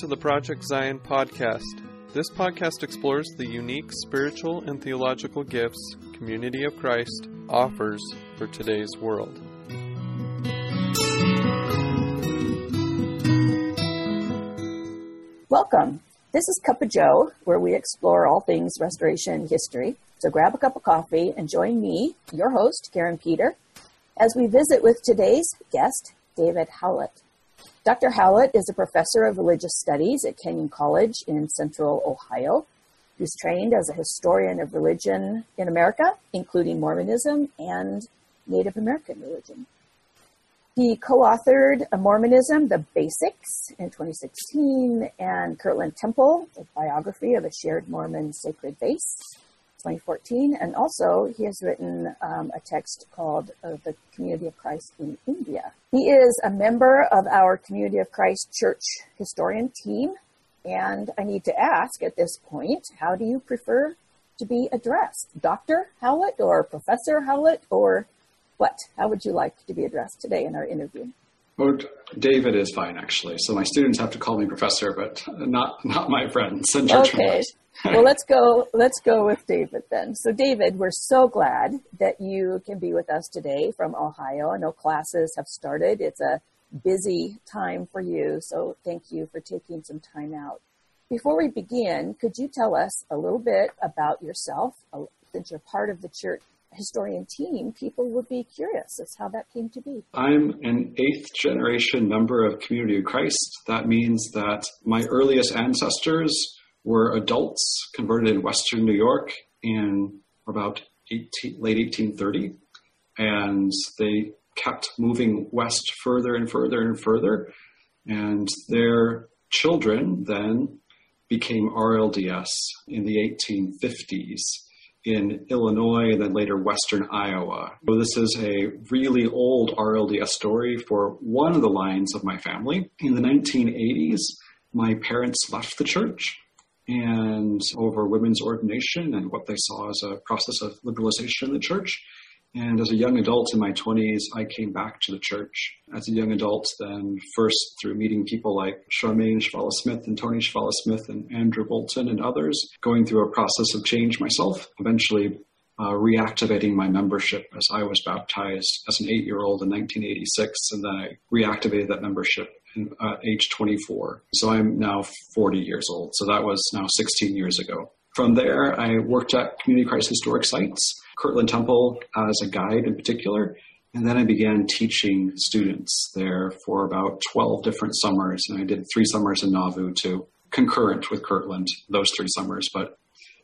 To the Project Zion podcast. This podcast explores the unique spiritual and theological gifts Community of Christ offers for today's world. Welcome. This is Cup of Joe, where we explore all things restoration history. So grab a cup of coffee and join me, your host, Karin Peter, as we visit with today's guest, David Howlett. Dr. Howlett is a professor of religious studies at Kenyon College in central Ohio. He's trained as a historian of religion in America, including Mormonism and Native American religion. He co authored Mormonism, The Basics in 2016, and Kirtland Temple, a biography of a shared Mormon sacred space 2014. And also, he has written um, a text called uh, The Community of Christ in India. He is a member of our Community of Christ Church historian team. And I need to ask at this point, how do you prefer to be addressed? Dr. Howlett or Professor Howlett or what? How would you like to be addressed today in our interview? David is fine actually. So my students have to call me professor, but not not my friends and okay. well, let's go. Let's go with David then. So, David, we're so glad that you can be with us today from Ohio. I know classes have started. It's a busy time for you, so thank you for taking some time out. Before we begin, could you tell us a little bit about yourself? Since you're part of the church historian team, people would be curious as how that came to be. I'm an eighth generation member of Community of Christ. That means that my earliest ancestors were adults converted in Western New York in about 18, late 1830, and they kept moving west further and further and further, and their children then became RLDS in the 1850s in Illinois and then later Western Iowa. So this is a really old RLDS story for one of the lines of my family. In the 1980s, my parents left the church and over women's ordination and what they saw as a process of liberalization in the church. And as a young adult in my 20s, I came back to the church. As a young adult, then first through meeting people like Charmaine Chvala Smith and Tony Chvala Smith and Andrew Bolton and others, going through a process of change myself, eventually uh, reactivating my membership as I was baptized as an eight year old in 1986, and then I reactivated that membership in, uh, age 24. So I'm now 40 years old. So that was now 16 years ago. From there, I worked at Community Christ Historic Sites, Kirtland Temple as a guide in particular, and then I began teaching students there for about 12 different summers. And I did three summers in Nauvoo too, concurrent with Kirtland, those three summers. But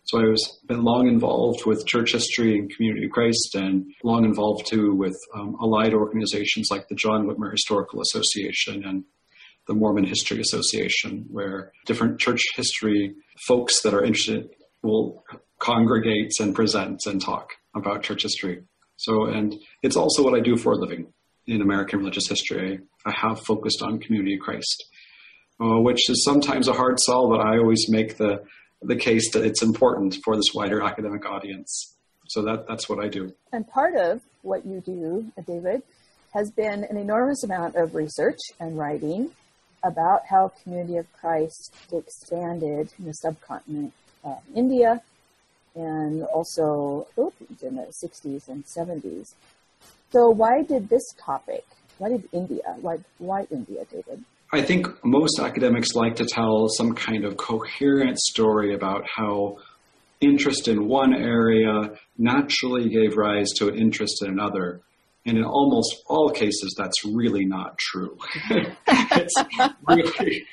so I was been long involved with church history and community of Christ, and long involved too with um, allied organizations like the John Whitmer Historical Association and the Mormon History Association, where different church history folks that are interested will congregate and present and talk about church history. So, and it's also what I do for a living in American religious history. I have focused on community of Christ, uh, which is sometimes a hard sell, but I always make the the case that it's important for this wider academic audience. So that that's what I do. And part of what you do, David, has been an enormous amount of research and writing about how Community of Christ expanded in the subcontinent, uh, India, and also Philippines in the 60s and 70s. So, why did this topic? Why did India? Why, why India, David? I think most academics like to tell some kind of coherent story about how interest in one area naturally gave rise to an interest in another. And in almost all cases, that's really not true. it's, really,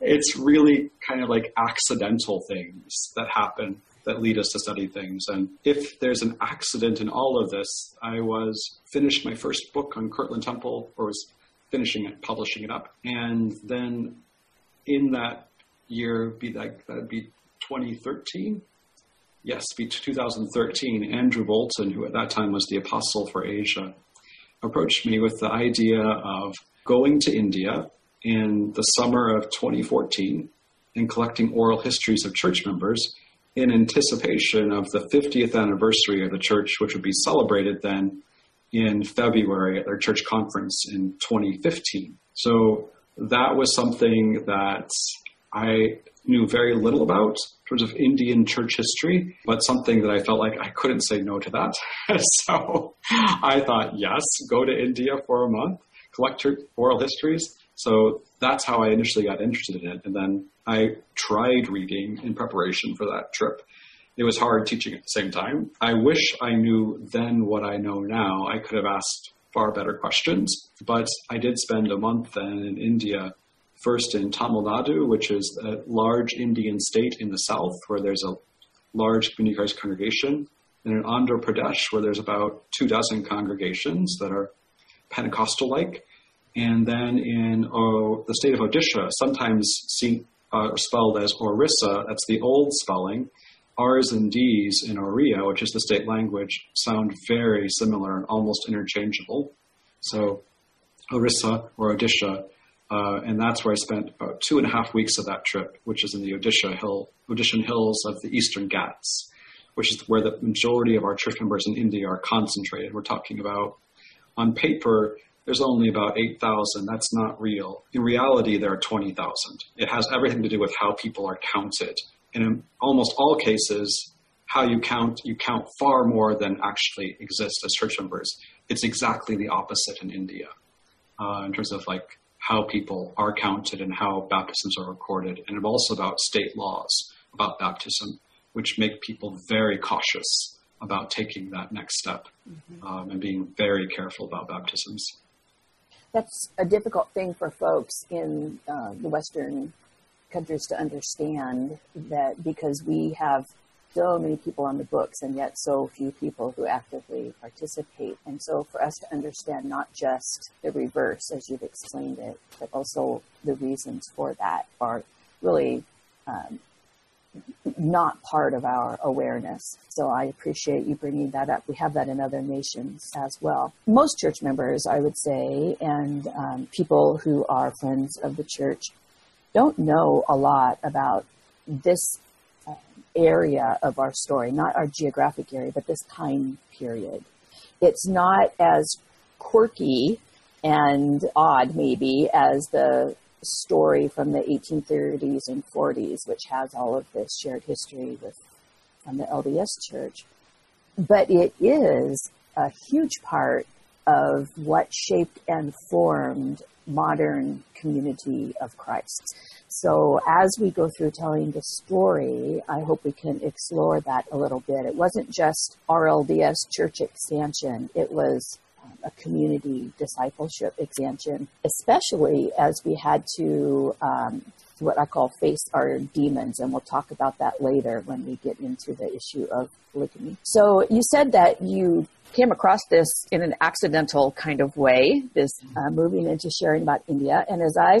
it's really kind of like accidental things that happen that lead us to study things. And if there's an accident in all of this, I was finished my first book on Kirtland Temple, or was finishing it, publishing it up, and then in that year, be like that'd be 2013. Yes, be 2013. Andrew Bolton, who at that time was the apostle for Asia, approached me with the idea of going to India in the summer of 2014 and collecting oral histories of church members in anticipation of the 50th anniversary of the church, which would be celebrated then in February at their church conference in 2015. So that was something that I knew very little about in terms of Indian church history, but something that I felt like I couldn't say no to that. so I thought, yes, go to India for a month, collect oral histories. So that's how I initially got interested in it. And then I tried reading in preparation for that trip. It was hard teaching at the same time. I wish I knew then what I know now. I could have asked far better questions, but I did spend a month then in India first in Tamil Nadu, which is a large Indian state in the south where there's a large community Christ congregation, and in Andhra Pradesh, where there's about two dozen congregations that are Pentecostal like, and then in uh, the state of Odisha, sometimes uh, spelled as Orissa, that's the old spelling. R's and D's in Oriya, which is the state language, sound very similar and almost interchangeable. So Orissa or Odisha uh, and that's where I spent about two and a half weeks of that trip, which is in the Odisha Hill, Odishan Hills of the Eastern Ghats, which is where the majority of our church members in India are concentrated. We're talking about, on paper, there's only about 8,000. That's not real. In reality, there are 20,000. It has everything to do with how people are counted. And in almost all cases, how you count, you count far more than actually exist as church members. It's exactly the opposite in India uh, in terms of like how people are counted and how baptisms are recorded, and also about state laws about baptism, which make people very cautious about taking that next step mm-hmm. um, and being very careful about baptisms. That's a difficult thing for folks in uh, the Western countries to understand that because we have so many people on the books and yet so few people who actively participate. And so for us to understand not just the reverse as you've explained it, but also the reasons for that are really um, not part of our awareness. So I appreciate you bringing that up. We have that in other nations as well. Most church members, I would say, and um, people who are friends of the church don't know a lot about this area of our story, not our geographic area, but this time period. It's not as quirky and odd, maybe, as the story from the 1830s and 40s, which has all of this shared history with from the LDS Church. But it is a huge part of what shaped and formed modern community of Christ. So as we go through telling the story, I hope we can explore that a little bit. It wasn't just RLDS church expansion. It was a community discipleship expansion, especially as we had to um, what I call face our demons, and we'll talk about that later when we get into the issue of polygamy. So you said that you came across this in an accidental kind of way, this uh, moving into sharing about India. And as I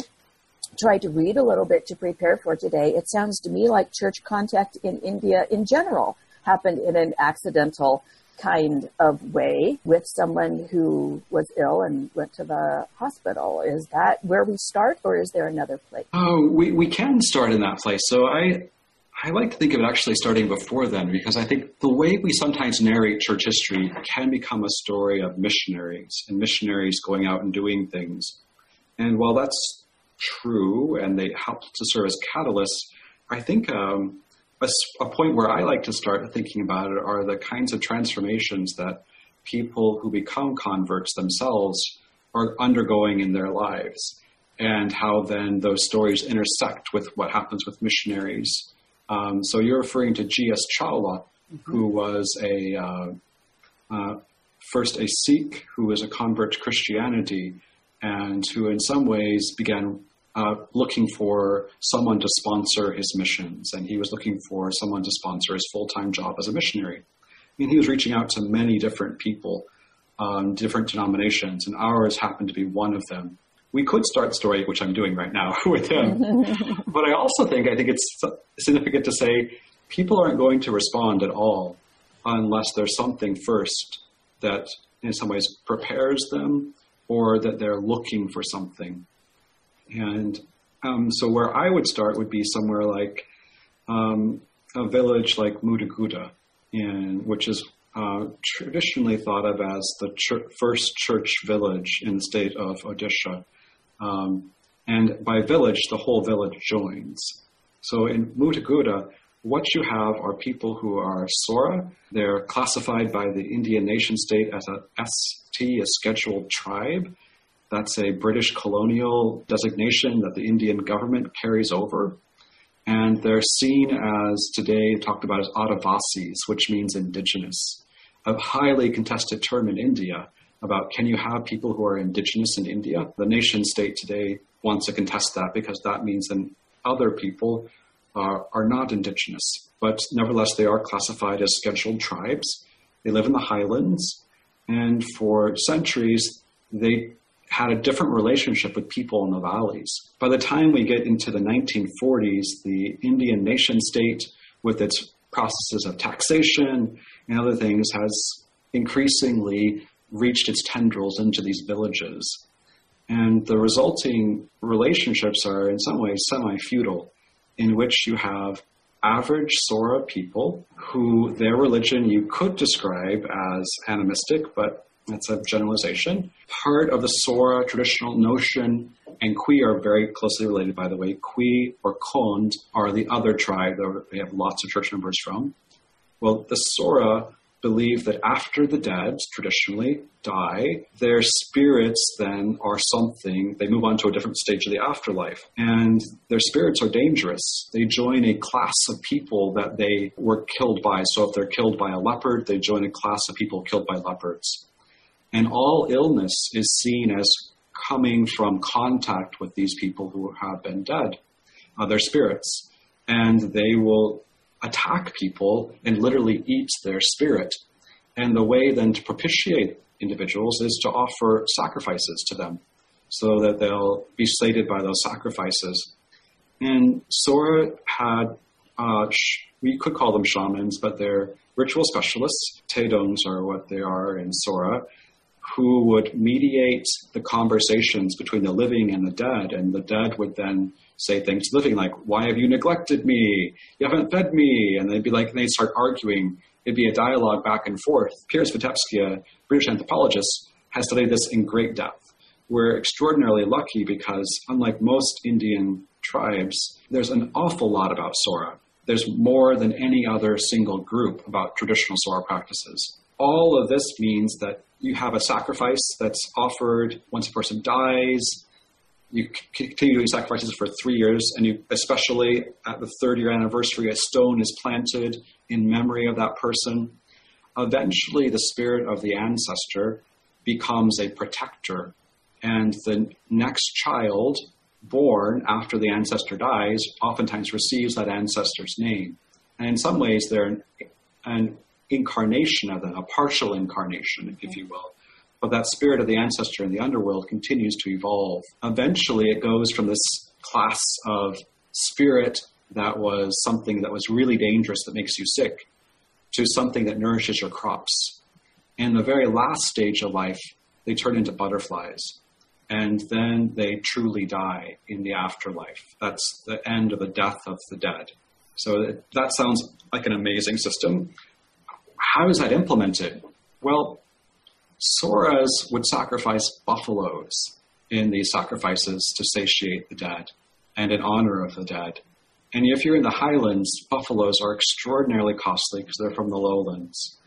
tried to read a little bit to prepare for today, it sounds to me like church contact in India in general happened in an accidental kind of way with someone who was ill and went to the hospital. Is that where we start, or is there another place? Oh, we, we can start in that place. So I I like to think of it actually starting before then because I think the way we sometimes narrate church history can become a story of missionaries and missionaries going out and doing things. And while that's true and they help to serve as catalysts, I think um, a, a point where I like to start thinking about it are the kinds of transformations that people who become converts themselves are undergoing in their lives and how then those stories intersect with what happens with missionaries um, so you're referring to G.S. Chawla, mm-hmm. who was a uh, uh, first a Sikh who was a convert to Christianity, and who in some ways began uh, looking for someone to sponsor his missions, and he was looking for someone to sponsor his full time job as a missionary. I mean, he was reaching out to many different people, um, different denominations, and ours happened to be one of them we could start story, which I'm doing right now with him. but I also think I think it's significant to say people aren't going to respond at all unless there's something first that in some ways prepares them or that they're looking for something. And um, so where I would start would be somewhere like um, a village like Mudaguda, which is uh, traditionally thought of as the first church village in the state of Odisha. Um, And by village, the whole village joins. So in Mutagura, what you have are people who are Sora. They're classified by the Indian nation state as a ST, a scheduled tribe. That's a British colonial designation that the Indian government carries over. And they're seen as today talked about as Adivasis, which means indigenous. A highly contested term in India about can you have people who are indigenous in India? The nation state today wants to contest that because that means then other people are, are not indigenous. But nevertheless, they are classified as scheduled tribes. They live in the highlands. And for centuries, they had a different relationship with people in the valleys. By the time we get into the 1940s, the Indian nation state, with its processes of taxation and other things, has increasingly reached its tendrils into these villages. And the resulting relationships are, in some ways, semi feudal, in which you have average Sora people who their religion you could describe as animistic, but that's a generalization. Part of the Sora traditional notion, and Kui are very closely related, by the way. Kui or Kond are the other tribe that they have lots of church members from. Well, the Sora believe that after the dead traditionally die, their spirits then are something, they move on to a different stage of the afterlife. And their spirits are dangerous. They join a class of people that they were killed by. So if they're killed by a leopard, they join a class of people killed by leopards. And all illness is seen as coming from contact with these people who have been dead, uh, their spirits. And they will attack people and literally eat their spirit. And the way then to propitiate individuals is to offer sacrifices to them so that they'll be sated by those sacrifices. And Sora had, uh, sh- we could call them shamans, but they're ritual specialists. Taedongs are what they are in Sora, who would mediate the conversations between the living and the dead. And the dead would then say things to living like, Why have you neglected me? You haven't fed me. And they'd be like, and they'd start arguing. It'd be a dialogue back and forth. Piers Vitebsky, a British anthropologist, has studied this in great depth. We're extraordinarily lucky because, unlike most Indian tribes, there's an awful lot about Sora. There's more than any other single group about traditional Sora practices. All of this means that you have a sacrifice that's offered once a person dies, you continue doing sacrifices for three years, and you, especially at the third year anniversary, a stone is planted in memory of that person. Eventually, the spirit of the ancestor becomes a protector, and the next child born after the ancestor dies oftentimes receives that ancestor's name. And in some ways, they're an, an incarnation of them, a partial incarnation, if you will. But that spirit of the ancestor in the underworld continues to evolve. Eventually, it goes from this class of spirit that was something that was really dangerous that makes you sick to something that nourishes your crops. In the very last stage of life, they turn into butterflies. And then they truly die in the afterlife. That's the end of the death of the dead. So that sounds like an amazing system. How is that implemented? Well, Soras would sacrifice buffaloes in these sacrifices to satiate the dead and in honor of the dead. And if you're in the highlands, buffaloes are extraordinarily costly because they're from the lowlands.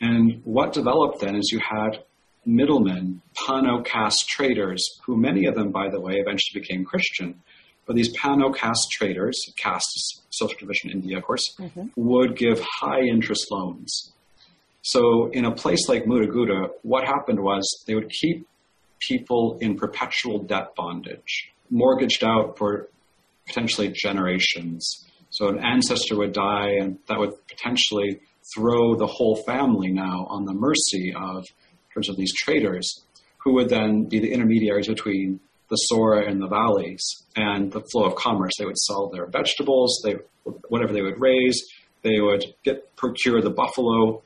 And what developed then is you had middlemen, Pano caste traders, who many of them, by the way, eventually became Christian. But these Pano caste traders, caste social division in India, of course, mm-hmm. would give high interest loans so in a place like Mutagura, what happened was they would keep people in perpetual debt bondage, mortgaged out for potentially generations. So an ancestor would die, and that would potentially throw the whole family now on the mercy of, in terms of these traders, who would then be the intermediaries between the Sora and the valleys and the flow of commerce. They would sell their vegetables, they whatever they would raise. They would get procure the buffalo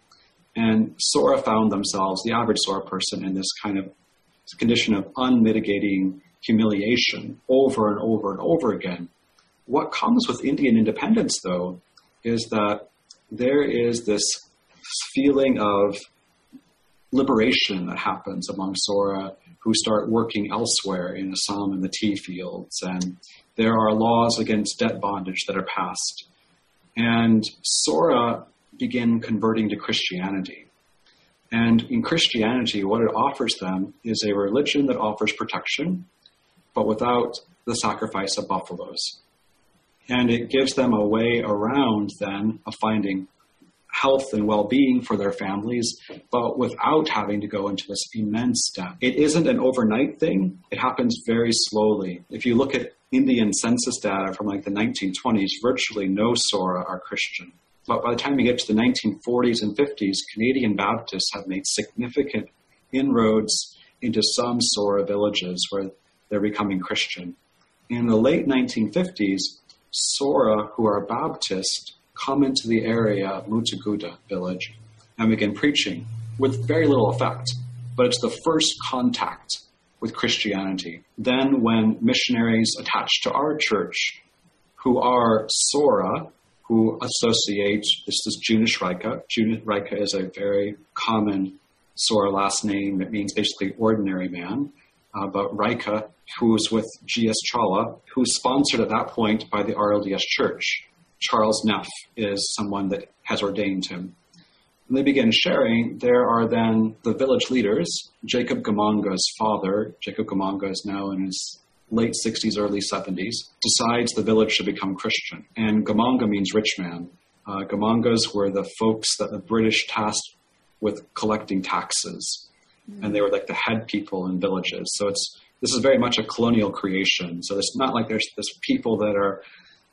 and Sora found themselves, the average Sora person, in this kind of condition of unmitigating humiliation over and over and over again. What comes with Indian independence, though, is that there is this feeling of liberation that happens among Sora who start working elsewhere in Assam in the tea fields. And there are laws against debt bondage that are passed. And Sora begin converting to Christianity. And in Christianity, what it offers them is a religion that offers protection, but without the sacrifice of buffaloes. And it gives them a way around then of finding health and well-being for their families, but without having to go into this immense debt. It isn't an overnight thing. It happens very slowly. If you look at Indian census data from like the 1920s, virtually no Sora are Christian. But by the time you get to the 1940s and 50s, Canadian Baptists have made significant inroads into some Sora villages where they're becoming Christian. In the late 1950s, Sora, who are Baptist, come into the area of Mutaguda village and begin preaching with very little effect. But it's the first contact with Christianity. Then, when missionaries attached to our church, who are Sora, who associate this is Junish Raika. Junish Raika is a very common Sora last name. It means basically ordinary man. Uh, but Raika, who's with G.S. Chawla, who's sponsored at that point by the RLDS Church. Charles Neff is someone that has ordained him. When they begin sharing, there are then the village leaders. Jacob Gamanga's father, Jacob Gamanga is now in his late 60s, early 70s, decides the village should become Christian. And Gamanga means rich man. Uh, Gamangas were the folks that the British tasked with collecting taxes. Mm-hmm. And they were like the head people in villages. So it's this is very much a colonial creation. So it's not like there's this people that are,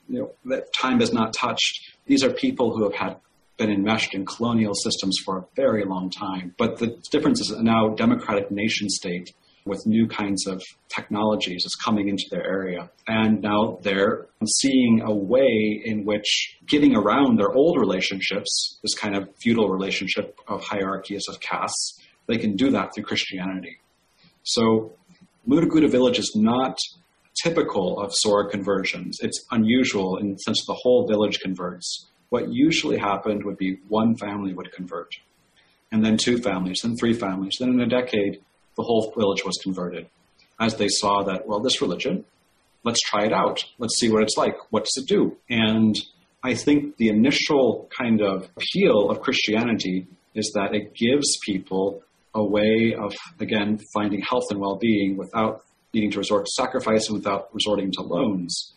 you know, that time has not touched. These are people who have had been enmeshed in colonial systems for a very long time. But the difference is now democratic nation state with new kinds of technologies is coming into their area. And now they're seeing a way in which getting around their old relationships, this kind of feudal relationship of hierarchies of castes, they can do that through Christianity. So Mutaguda village is not typical of Sora conversions. It's unusual in the sense the whole village converts. What usually happened would be one family would convert, and then two families, then three families. Then in a decade, the whole village was converted as they saw that, well, this religion, let's try it out. Let's see what it's like. What does it do? And I think the initial kind of appeal of Christianity is that it gives people a way of, again, finding health and well being without needing to resort to sacrifice and without resorting to loans.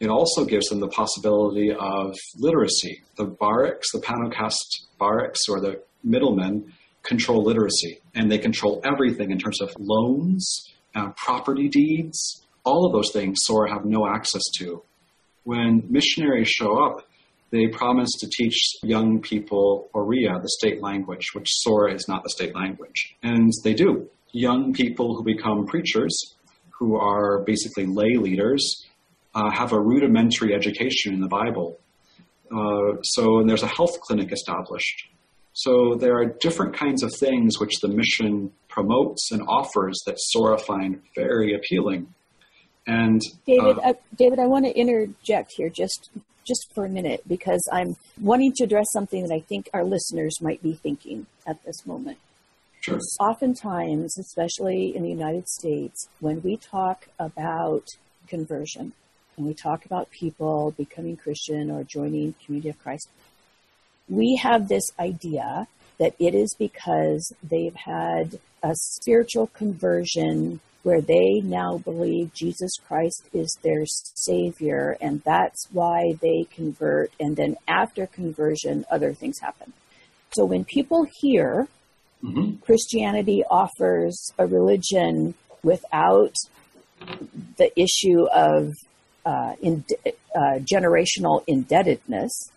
It also gives them the possibility of literacy. The barracks, the Pano caste barracks, or the middlemen, control literacy and they control everything in terms of loans, uh, property deeds, all of those things Sora have no access to. When missionaries show up, they promise to teach young people Oriya, the state language, which Sora is not the state language. And they do. Young people who become preachers, who are basically lay leaders, uh, have a rudimentary education in the Bible. Uh, so, and there's a health clinic established so there are different kinds of things which the mission promotes and offers that Sora find very appealing. And David, uh, David, I want to interject here just just for a minute because I'm wanting to address something that I think our listeners might be thinking at this moment. Sure. Oftentimes, especially in the United States, when we talk about conversion and we talk about people becoming Christian or joining Community of Christ, we have this idea that it is because they've had a spiritual conversion where they now believe Jesus Christ is their Savior, and that's why they convert. And then after conversion, other things happen. So when people hear mm-hmm. Christianity offers a religion without the issue of uh, in, uh, generational indebtedness,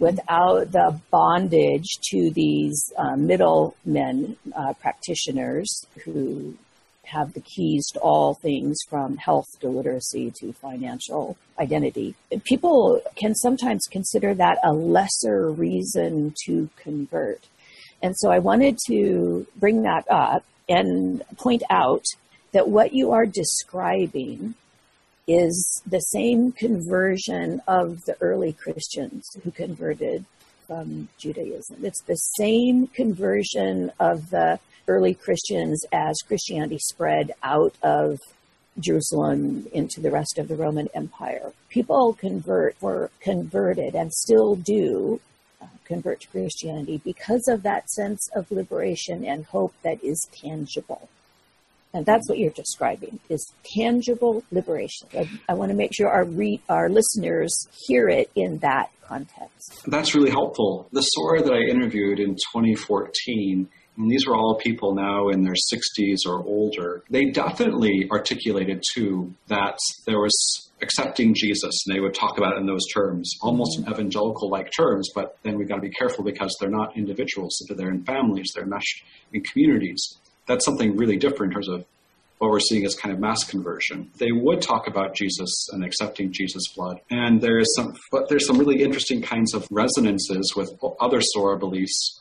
without the bondage to these uh, middlemen uh, practitioners who have the keys to all things from health to literacy to financial identity. People can sometimes consider that a lesser reason to convert. And so I wanted to bring that up and point out that what you are describing is the same conversion of the early Christians who converted from Judaism. It's the same conversion of the early Christians as Christianity spread out of Jerusalem into the rest of the Roman Empire. People convert were converted and still do convert to Christianity because of that sense of liberation and hope that is tangible. And that's what you're describing is tangible liberation. I, I want to make sure our re, our listeners hear it in that context. That's really helpful. The Sora that I interviewed in 2014 and these were all people now in their 60s or older. They definitely articulated too that there was accepting Jesus, and they would talk about it in those terms, almost in evangelical like terms, but then we've got to be careful because they're not individuals, they're in families, they're meshed in communities. That's something really different in terms of what we're seeing as kind of mass conversion. They would talk about Jesus and accepting Jesus' blood. And there is some, but there's some really interesting kinds of resonances with other Sora beliefs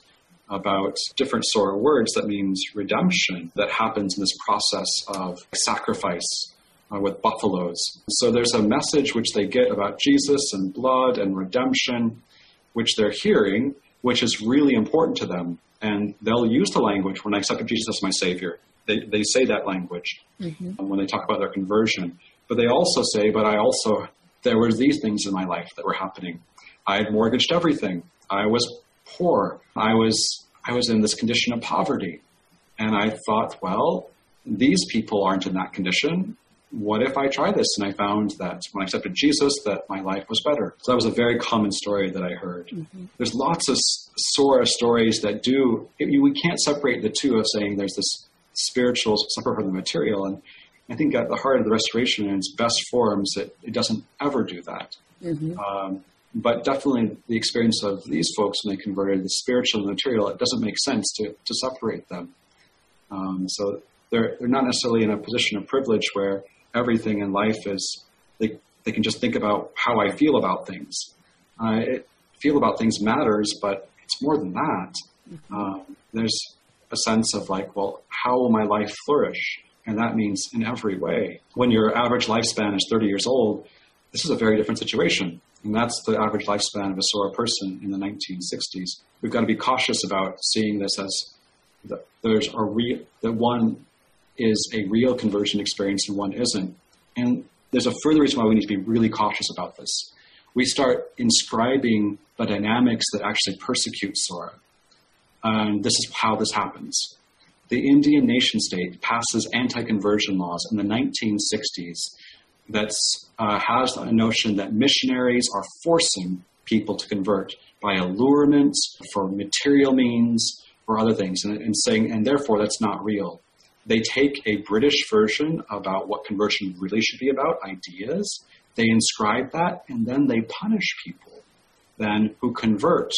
about different Sora words that means redemption that happens in this process of sacrifice uh, with buffaloes. So there's a message which they get about Jesus and blood and redemption, which they're hearing, which is really important to them. And they'll use the language when I accepted Jesus as my Savior. They, they say that language mm-hmm. when they talk about their conversion. But they also say, but I also, there were these things in my life that were happening. I had mortgaged everything. I was poor. I was I was in this condition of poverty. And I thought, well, these people aren't in that condition. What if I try this? And I found that when I accepted Jesus, that my life was better. So that was a very common story that I heard. Mm-hmm. There's lots of Sora stories that do, we can't separate the two of saying there's this spiritual separate from the material. And I think at the heart of the restoration in its best forms, it, it doesn't ever do that. Mm-hmm. Um, but definitely the experience of these folks when they converted the spiritual and material, it doesn't make sense to, to separate them. Um, so they're, they're not necessarily in a position of privilege where everything in life is, they, they can just think about how I feel about things. Uh, it, feel about things matters, but it's more than that. Mm-hmm. Um, there's a sense of like, well, how will my life flourish? And that means in every way. When your average lifespan is 30 years old, this is a very different situation. And that's the average lifespan of a Sora person in the 1960s. We've got to be cautious about seeing this as the, there's a real, that one is a real conversion experience and one isn't. And there's a further reason why we need to be really cautious about this. We start inscribing the dynamics that actually persecute Sora. And this is how this happens. The Indian nation state passes anti conversion laws in the 1960s that uh, has a notion that missionaries are forcing people to convert by allurement, for material means, or other things, and, and saying, and therefore that's not real. They take a British version about what conversion really should be about, ideas, they inscribe that, and then they punish people then who convert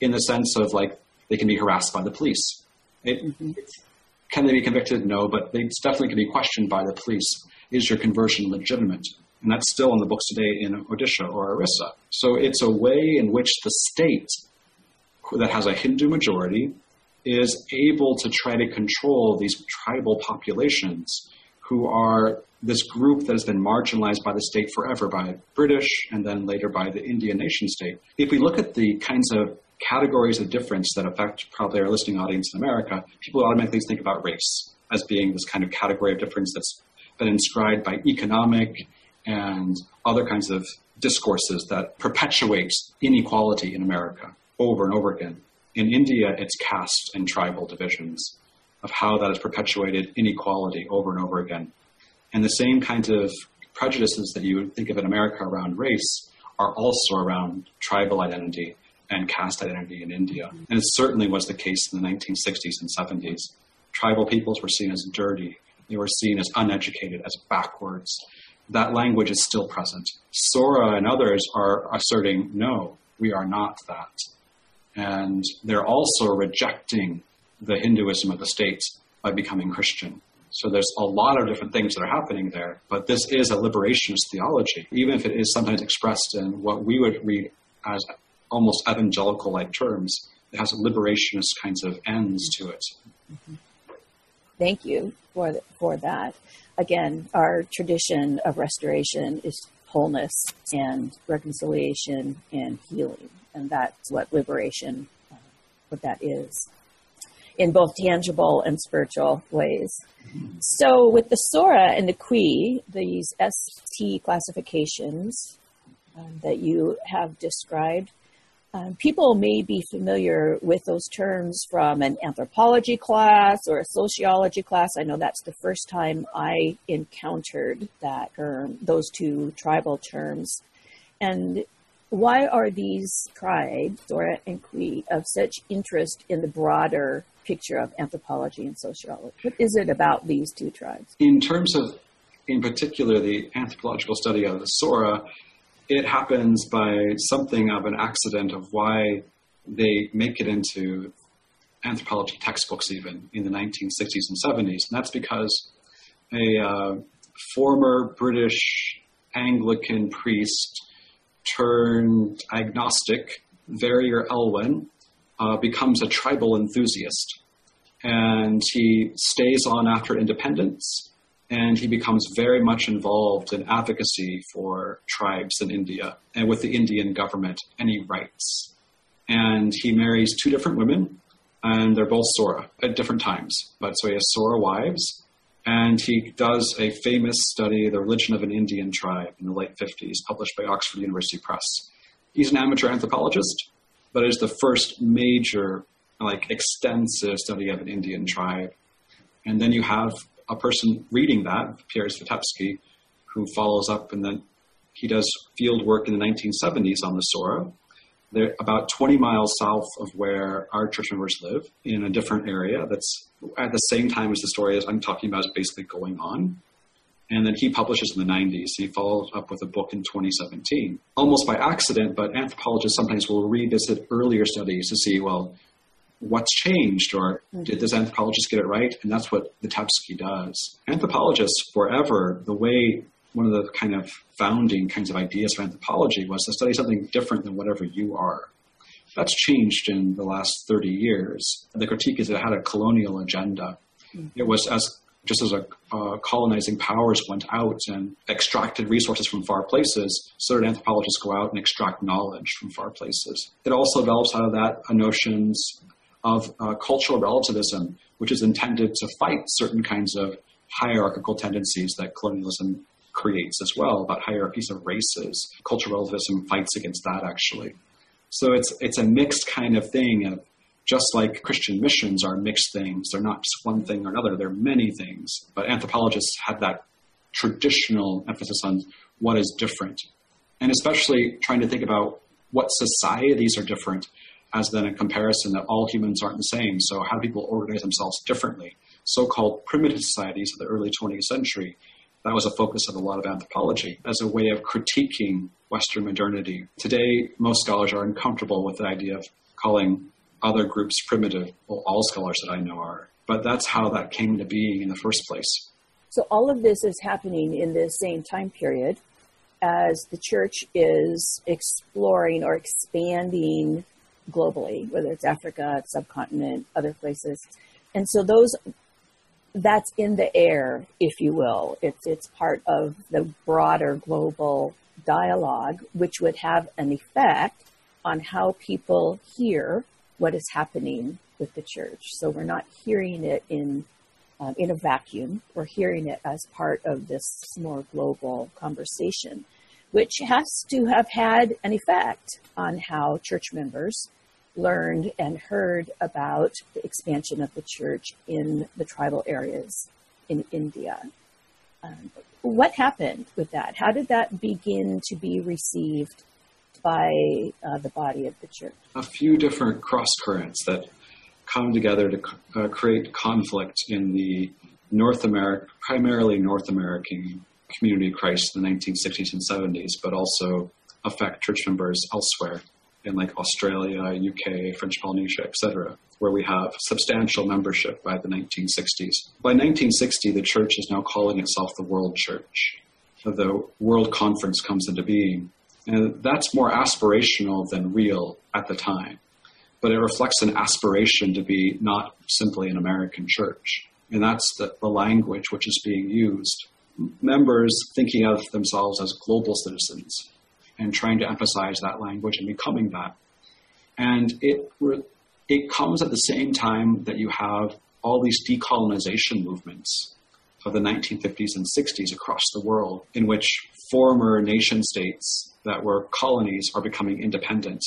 in the sense of like they can be harassed by the police. It, mm-hmm. Can they be convicted? No, but they definitely can be questioned by the police is your conversion legitimate? And that's still in the books today in Odisha or Orissa. So it's a way in which the state that has a Hindu majority is able to try to control these tribal populations who are this group that has been marginalized by the state forever by British and then later by the Indian nation state. If we look at the kinds of categories of difference that affect probably our listening audience in America, people automatically think about race as being this kind of category of difference that's been inscribed by economic and other kinds of discourses that perpetuates inequality in America over and over again. In India, it's caste and tribal divisions of how that has perpetuated inequality over and over again. And the same kinds of prejudices that you would think of in America around race are also around tribal identity and caste identity in India. And it certainly was the case in the 1960s and 70s. Tribal peoples were seen as dirty, they were seen as uneducated, as backwards. That language is still present. Sora and others are asserting, no, we are not that. And they're also rejecting the Hinduism of the state by becoming Christian. So there's a lot of different things that are happening there, but this is a liberationist theology, even if it is sometimes expressed in what we would read as almost evangelical like terms. It has liberationist kinds of ends to it. Mm-hmm thank you for the, for that. Again, our tradition of restoration is wholeness and reconciliation and healing. And that's what liberation, uh, what that is in both tangible and spiritual ways. So, with the Sora and the Kui, these ST classifications um, that you have described, um, people may be familiar with those terms from an anthropology class or a sociology class. I know that's the first time I encountered that term, those two tribal terms. And why are these tribes, Sora and Kui, of such interest in the broader picture of anthropology and sociology? What is it about these two tribes? In terms of, in particular, the anthropological study of the Sora, it happens by something of an accident of why they make it into anthropology textbooks even in the 1960s and 70s. And that's because a uh, former British Anglican priest turned agnostic, Verrier Elwin, uh, becomes a tribal enthusiast. And he stays on after independence and he becomes very much involved in advocacy for tribes in India and with the Indian government, and he writes. And he marries two different women, and they're both Sora at different times. But so he has Sora wives, and he does a famous study, The Religion of an Indian Tribe, in the late 50s, published by Oxford University Press. He's an amateur anthropologist, but is the first major, like, extensive study of an Indian tribe. And then you have a person reading that, Piers Vitebsky, who follows up and then he does field work in the 1970s on the Sora. They're about 20 miles south of where our church members live in a different area that's at the same time as the story as I'm talking about is basically going on. And then he publishes in the 90s. He follows up with a book in 2017. Almost by accident, but anthropologists sometimes will revisit earlier studies to see, well, what's changed or mm-hmm. did this anthropologist get it right? And that's what the Vitebsky does. Anthropologists forever, the way one of the kind of founding kinds of ideas of anthropology was to study something different than whatever you are. That's changed in the last 30 years. The critique is it had a colonial agenda. Mm-hmm. It was as just as a uh, colonizing powers went out and extracted resources from far places, so did anthropologists go out and extract knowledge from far places. It also develops out of that notions of uh, cultural relativism, which is intended to fight certain kinds of hierarchical tendencies that colonialism creates as well about hierarchies of races. Cultural relativism fights against that actually. So it's it's a mixed kind of thing of just like Christian missions are mixed things. They're not just one thing or another. They're many things. But anthropologists have that traditional emphasis on what is different. And especially trying to think about what societies are different as then a comparison that all humans aren't the same. So how do people organize themselves differently? So-called primitive societies of the early 20th century, that was a focus of a lot of anthropology as a way of critiquing Western modernity. Today, most scholars are uncomfortable with the idea of calling other groups primitive. Well, all scholars that I know are. But that's how that came to being in the first place. So all of this is happening in the same time period as the church is exploring or expanding globally, whether it's Africa, subcontinent, other places. And so those that's in the air, if you will. It's it's part of the broader global dialogue, which would have an effect on how people hear what is happening with the church. So we're not hearing it in um, in a vacuum. We're hearing it as part of this more global conversation, which has to have had an effect on how church members learned and heard about the expansion of the church in the tribal areas in India. Um, what happened with that? How did that begin to be received by uh, the body of the church? A few different cross currents that come together to uh, create conflict in the North America, primarily North American community of Christ in the 1960s and 70s, but also affect church members elsewhere in like Australia, UK, French Polynesia, etc., where we have substantial membership by the 1960s. By 1960, the church is now calling itself the World Church. The World Conference comes into being. And that's more aspirational than real at the time. But it reflects an aspiration to be not simply an American church. And that's the, the language which is being used. members thinking of themselves as global citizens and trying to emphasize that language and becoming that. And it, it comes at the same time that you have all these decolonization movements of the 1950s and 60s across the world, in which former nation states that were colonies are becoming independent.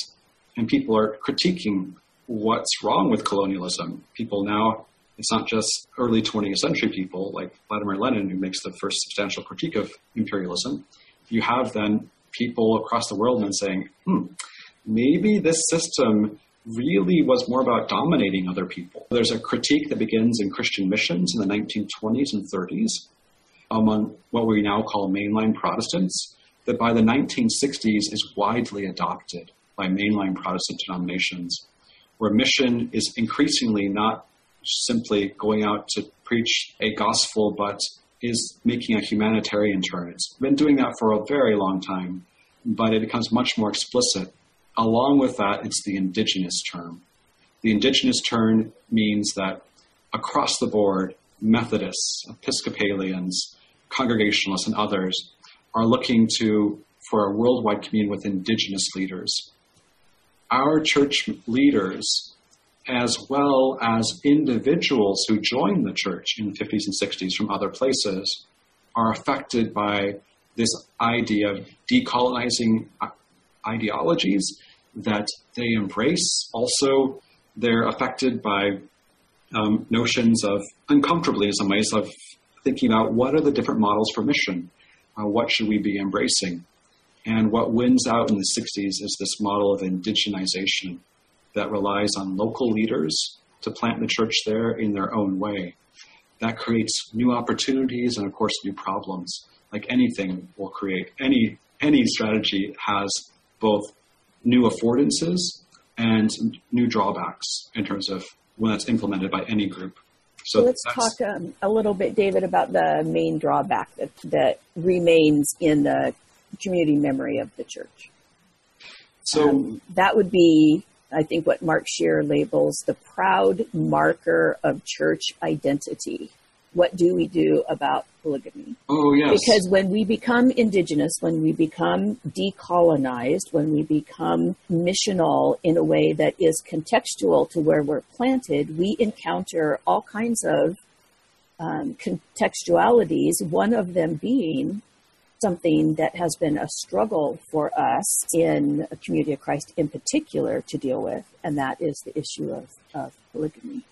And people are critiquing what's wrong with colonialism. People now, it's not just early 20th century people like Vladimir Lenin who makes the first substantial critique of imperialism. You have then people across the world and saying, hmm, maybe this system really was more about dominating other people. There's a critique that begins in Christian missions in the 1920s and 30s among what we now call mainline Protestants, that by the 1960s is widely adopted by mainline Protestant denominations, where mission is increasingly not simply going out to preach a gospel, but is making a humanitarian turn. It's been doing that for a very long time, but it becomes much more explicit Along with that, it's the indigenous term. The indigenous term means that across the board, Methodists, Episcopalians, Congregationalists, and others are looking to for a worldwide communion with indigenous leaders. Our church leaders, as well as individuals who joined the church in the 50s and 60s from other places, are affected by this idea of decolonizing ideologies that they embrace. Also, they're affected by um, notions of uncomfortably, in some ways, of thinking about what are the different models for mission? Uh, what should we be embracing? And what wins out in the 60s is this model of indigenization that relies on local leaders to plant the church there in their own way. That creates new opportunities and, of course, new problems. Like anything will create, any, any strategy has both new affordances and new drawbacks in terms of when that's implemented by any group. So, let's talk um, a little bit, David, about the main drawback that, that remains in the community memory of the church. So um, that would be, I think, what Mark Scherer labels the proud marker of church identity what do we do about polygamy? Oh, yes. Because when we become indigenous, when we become decolonized, when we become missional in a way that is contextual to where we're planted, we encounter all kinds of um, contextualities, one of them being something that has been a struggle for us in a community of Christ in particular to deal with, and that is the issue of, of polygamy.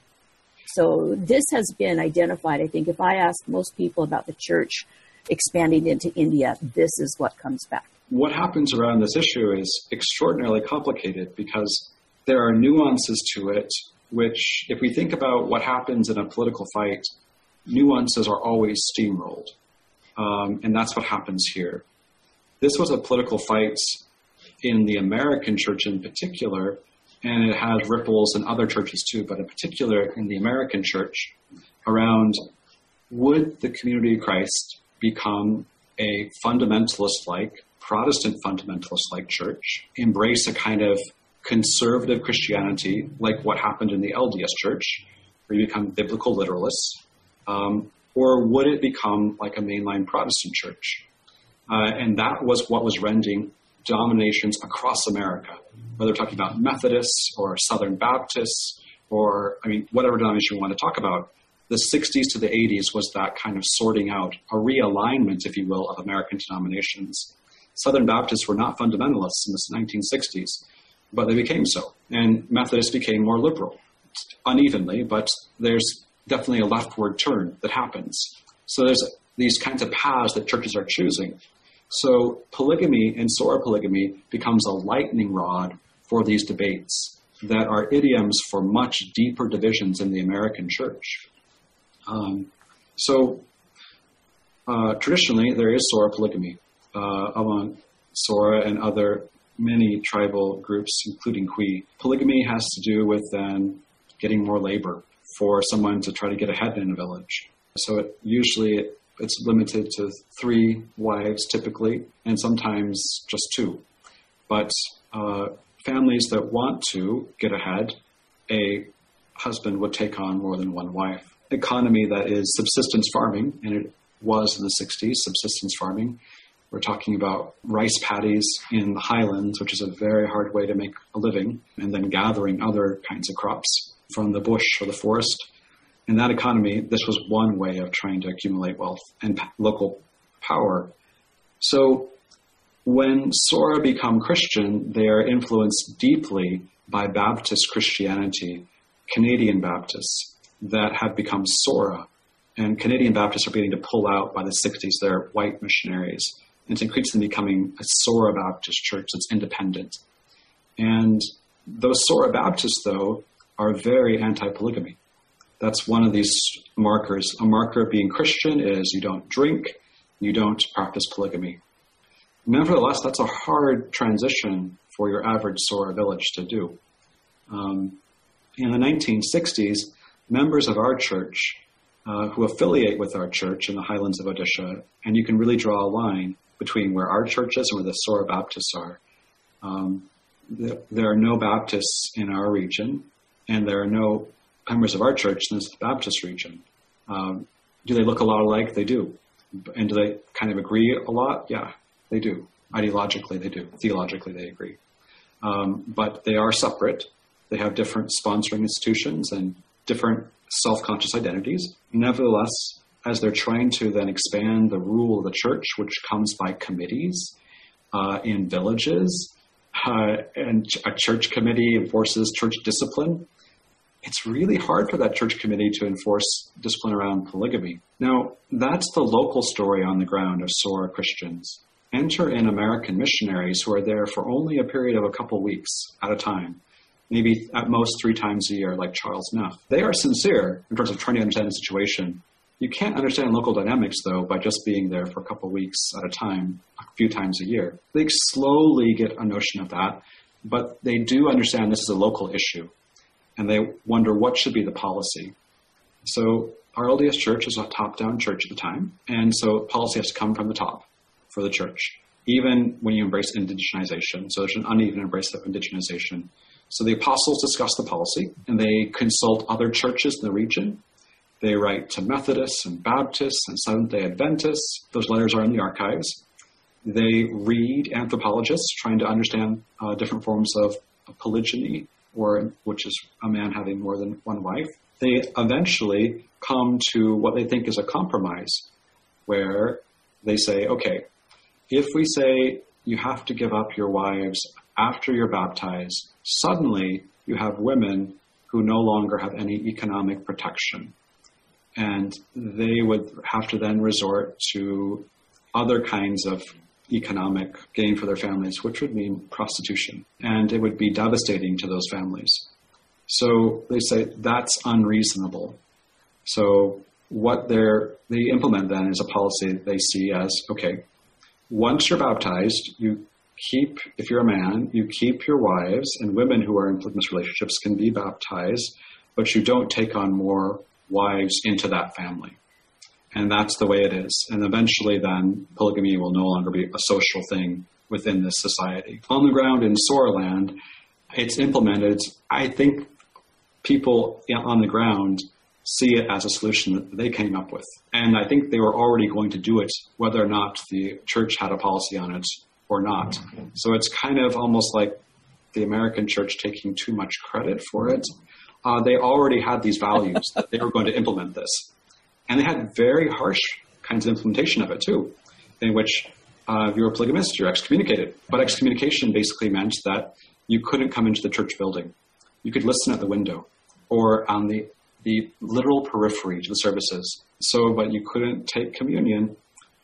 So this has been identified. I think if I ask most people about the church expanding into India, this is what comes back. What happens around this issue is extraordinarily complicated because there are nuances to it, which, if we think about what happens in a political fight, nuances are always steamrolled. Um, and that's what happens here. This was a political fight in the American church in particular and it has ripples in other churches too, but in particular in the American church around would the community of Christ become a fundamentalist like, Protestant fundamentalist like church, embrace a kind of conservative Christianity like what happened in the LDS church, where you become biblical literalists, um, or would it become like a mainline Protestant church? Uh, and that was what was rending denominations across America, whether talking about Methodists or Southern Baptists or, I mean, whatever denomination you want to talk about. The 60s to the 80s was that kind of sorting out, a realignment, if you will, of American denominations. Southern Baptists were not fundamentalists in the 1960s, but they became so. And Methodists became more liberal, unevenly, but there's definitely a leftward turn that happens. So there's these kinds of paths that churches are choosing. So polygamy and soror polygamy becomes a lightning rod for these debates that are idioms for much deeper divisions in the American church. Um, so uh, traditionally, there is soror polygamy uh, among Sora and other many tribal groups, including Kwi. Polygamy has to do with then getting more labor for someone to try to get ahead in a village. So it usually it's limited to three wives typically, and sometimes just two. But uh, families that want to get ahead, a husband would take on more than one wife. Economy that is subsistence farming, and it was in the 60s, subsistence farming. We're talking about rice paddies in the highlands, which is a very hard way to make a living, and then gathering other kinds of crops from the bush or the forest. In that economy, this was one way of trying to accumulate wealth and local power. So when Sora become Christian, they are influenced deeply by Baptist Christianity, Canadian Baptists that have become Sora. And Canadian Baptists are beginning to pull out by the 60s their white missionaries it's increasingly becoming a Sora Baptist church that's independent. And those Sora Baptists, though, are very anti polygamy. That's one of these markers. A marker of being Christian is you don't drink, you don't practice polygamy. Nevertheless, that's a hard transition for your average Sora village to do. Um, in the 1960s, members of our church uh, who affiliate with our church in the highlands of Odisha, and you can really draw a line between where our church is and where the Sora Baptists are. Um, the, there are no Baptists in our region, and there are no members of our church in the Baptist region. Um, do they look a lot alike? They do. And do they kind of agree a lot? Yeah, they do. Ideologically, they do. Theologically, they agree. Um, but they are separate. They have different sponsoring institutions and different self conscious identities. Nevertheless, as they're trying to then expand the rule of the church, which comes by committees uh, in villages, uh, and a church committee enforces church discipline. It's really hard for that church committee to enforce discipline around polygamy. Now, that's the local story on the ground of Sora Christians. Enter in American missionaries who are there for only a period of a couple weeks at a time, maybe at most three times a year, like Charles Neff. They are sincere in terms of trying to understand the situation you can't understand local dynamics, though, by just being there for a couple weeks at a time, a few times a year. They slowly get a notion of that, but they do understand this is a local issue, and they wonder what should be the policy. So RLDS church is a top-down church at the time, and so policy has to come from the top for the church, even when you embrace indigenization. So there's an uneven embrace of indigenization. So the apostles discuss the policy, and they consult other churches in the region they write to Methodists and Baptists and Seventh day Adventists. Those letters are in the archives. They read anthropologists trying to understand uh, different forms of, of polygyny, or which is a man having more than one wife. They eventually come to what they think is a compromise, where they say, okay, if we say you have to give up your wives after you're baptized, suddenly you have women who no longer have any economic protection and they would have to then resort to other kinds of economic gain for their families, which would mean prostitution. And it would be devastating to those families. So they say that's unreasonable. So what they implement then is a policy they see as okay, once you're baptized, you keep, if you're a man, you keep your wives, and women who are in polygamous relationships can be baptized, but you don't take on more wives into that family. And that's the way it is. And eventually, then, polygamy will no longer be a social thing within this society. On the ground in Soraland, it's implemented. I think people on the ground see it as a solution that they came up with. And I think they were already going to do it whether or not the church had a policy on it or not. So it's kind of almost like the American church taking too much credit for it uh, they already had these values that they were going to implement this. And they had very harsh kinds of implementation of it too, in which uh, if you were a polygamist, you're excommunicated. But excommunication basically meant that you couldn't come into the church building. You could listen at the window or on the, the literal periphery to the services. So, but you couldn't take communion.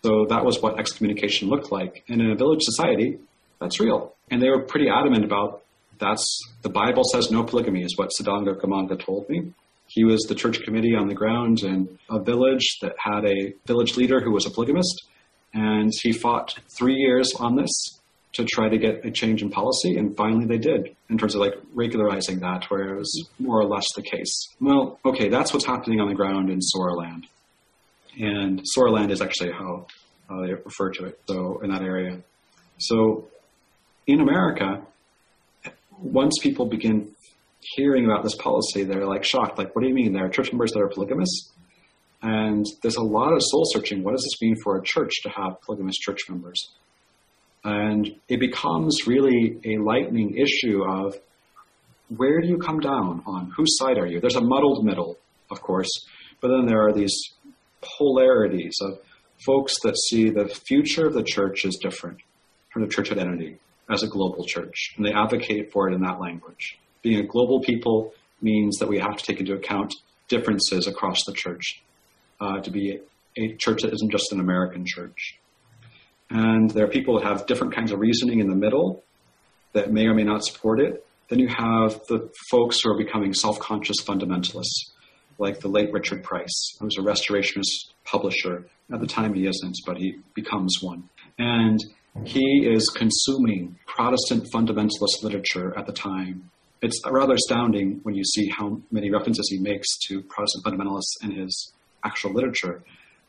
So that was what excommunication looked like. And in a village society, that's real. And they were pretty adamant about that's the Bible says no polygamy is what Sadanga Kamanga told me. He was the church committee on the ground in a village that had a village leader who was a polygamist, and he fought three years on this to try to get a change in policy, and finally they did in terms of like regularizing that, where it was more or less the case. Well, okay, that's what's happening on the ground in Soraland, and Soraland is actually how uh, they refer to it. So in that area, so in America, once people begin hearing about this policy, they're like shocked. Like, what do you mean? There are church members that are polygamous? And there's a lot of soul searching. What does this mean for a church to have polygamous church members? And it becomes really a lightning issue of where do you come down on? Whose side are you? There's a muddled middle, of course, but then there are these polarities of folks that see the future of the church is different from the church identity as a global church, and they advocate for it in that language. Being a global people means that we have to take into account differences across the church uh, to be a church that isn't just an American church. And there are people that have different kinds of reasoning in the middle that may or may not support it. Then you have the folks who are becoming self conscious fundamentalists, like the late Richard Price, who was a restorationist publisher. At the time, he isn't, but he becomes one. And he is consuming Protestant fundamentalist literature at the time. It's rather astounding when you see how many references he makes to Protestant fundamentalists in his actual literature.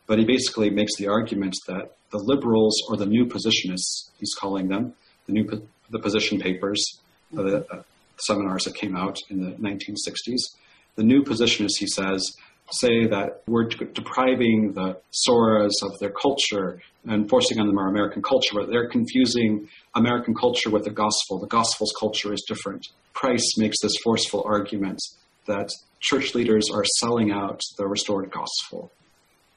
But he basically makes the argument that the liberals or the new positionists, he's calling them, the new the position papers, mm-hmm. the uh, seminars that came out in the 1960s. The new positionists, he says, say that we're depriving the Soras of their culture and forcing on them our American culture, but they're confusing American culture with the gospel. The gospel's culture is different. Price makes this forceful argument that church leaders are selling out the restored gospel.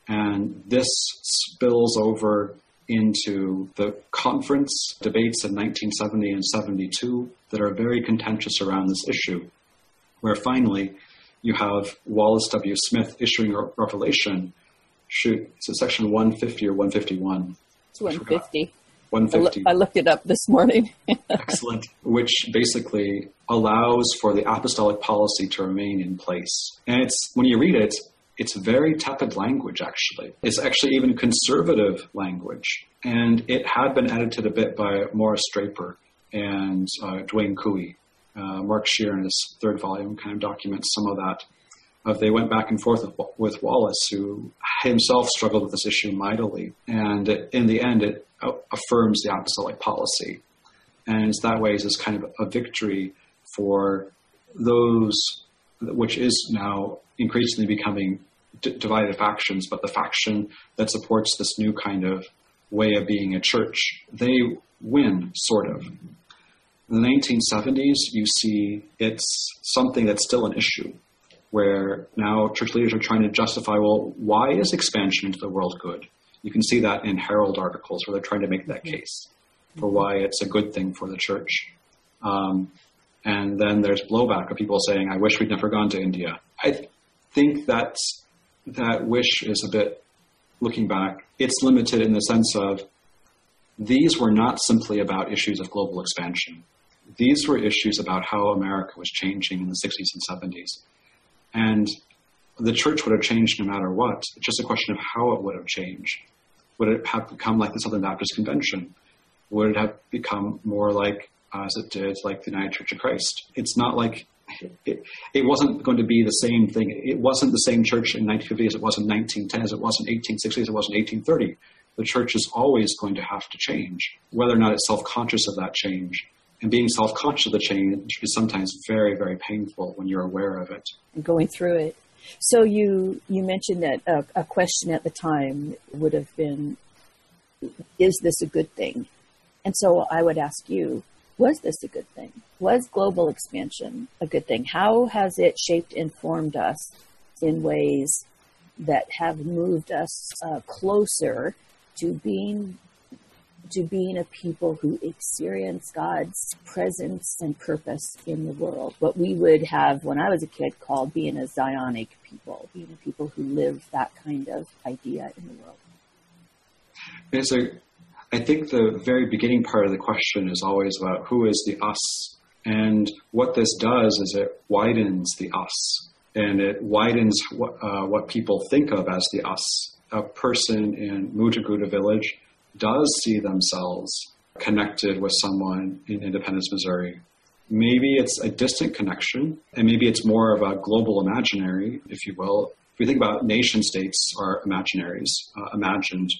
And this spills over into the conference debates in 1970 and 72 that are very contentious around this issue, where finally you have Wallace W. Smith issuing a revelation. Shoot, is it section 150 or 151? It's 150. 150. I, looked it up this morning. Excellent. Which basically allows for the apostolic policy to remain in place. And it's when you read it, it's very tepid language, actually. It's actually even conservative language. And it had been edited a bit by Maurice Draper and uh, Duane Couey. Uh, Mark Scherer, in his third volume, kind of documents some of that. Of they went back and forth with, with Wallace, who himself struggled with this issue mightily. And in the end, it affirms the apostolic policy. And it's that way is kind of a victory for those, which is now increasingly becoming d- divided factions, but the faction that supports this new kind of way of being a church, they win, sort of. In the 1970s, you see it's something that's still an issue, where now church leaders are trying to justify, well, why is expansion into the world good? You can see that in Herald articles where they're trying to make that case for why it's a good thing for the church. Um, and then there's blowback of people saying, I wish we'd never gone to India. I think that that wish is a bit, looking back, it's limited in the sense of these were not simply about issues of global expansion. These were issues about how America was changing in the 60s and 70s. And the church would have changed no matter what. It's just a question of how it would have changed. Would it have become like the Southern Baptist Convention? Would it have become more like, uh, as it did, like the United Church of Christ? It's not like it, it, wasn't going to be the same thing. It wasn't the same church in 1950 as it was in 1910, as it was in 1860, as it was in 1830. The church is always going to have to change, whether or not it's self conscious of that change. And being self conscious of the change is sometimes very, very painful when you're aware of it. Going through it. So you you mentioned that a, a question at the time would have been, "Is this a good thing?" And so I would ask you, was this a good thing? Was global expansion a good thing? How has it shaped and formed us in ways that have moved us uh, closer to being to being a people who experience God's presence and purpose in the world. What we would have when I was a kid called being a Zionic people, being a people who live that kind of idea in the world. It's a I think the very beginning part of the question is always about who is the us. And what this does is it widens the us and it widens what, uh, what people think of as the us. A person in Mutaguda village does see themselves connected with someone in Independence, Missouri. Maybe it's a distant connection, and maybe it's more of a global imaginary, if you will. If we think about nation states are imaginaries, uh, imagined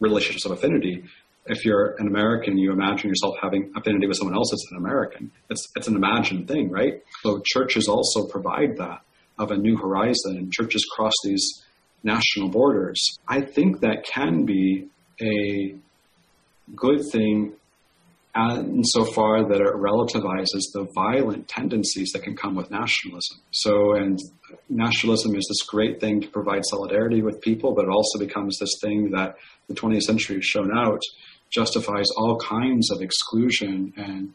relationships of affinity. If you're an American, you imagine yourself having affinity with someone else that's an American. It's, it's an imagined thing, right? So churches also provide that of a new horizon, and churches cross these national borders. I think that can be a good thing insofar that it relativizes the violent tendencies that can come with nationalism. So, and nationalism is this great thing to provide solidarity with people, but it also becomes this thing that the 20th century has shown out justifies all kinds of exclusion and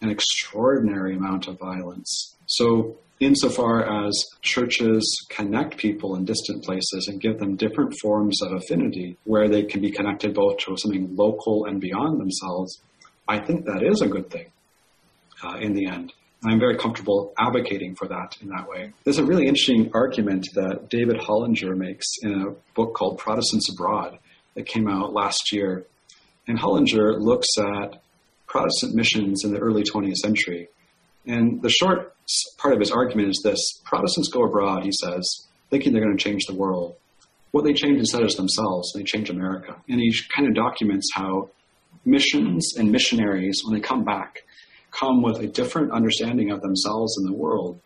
an extraordinary amount of violence. So, insofar as churches connect people in distant places and give them different forms of affinity where they can be connected both to something local and beyond themselves, I think that is a good thing uh, in the end. I'm very comfortable advocating for that in that way. There's a really interesting argument that David Hollinger makes in a book called Protestants Abroad that came out last year. And Hollinger looks at Protestant missions in the early 20th century. And the short part of his argument is this Protestants go abroad, he says, thinking they're going to change the world. What they change instead is themselves. They change America. And he kind of documents how missions and missionaries, when they come back, come with a different understanding of themselves and the world.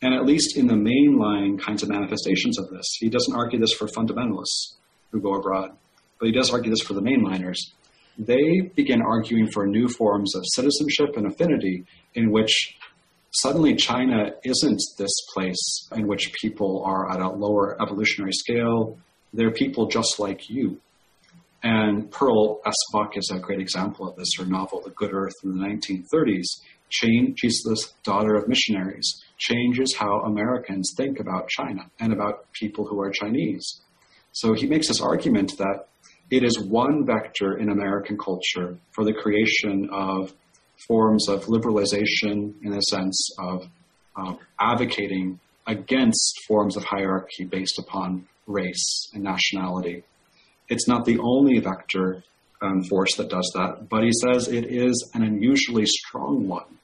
And at least in the mainline kinds of manifestations of this, he doesn't argue this for fundamentalists who go abroad, but he does argue this for the mainliners. They begin arguing for new forms of citizenship and affinity in which suddenly China isn't this place in which people are at a lower evolutionary scale. They're people just like you. And Pearl S. Buck is a great example of this. Her novel, The Good Earth, in the 1930s, change, she's this daughter of missionaries, changes how Americans think about China and about people who are Chinese. So he makes this argument that it is one vector in American culture for the creation of forms of liberalization in the sense of uh, advocating against forms of hierarchy based upon race and nationality. It's not the only vector um, force that does that, but he says it is an unusually strong one.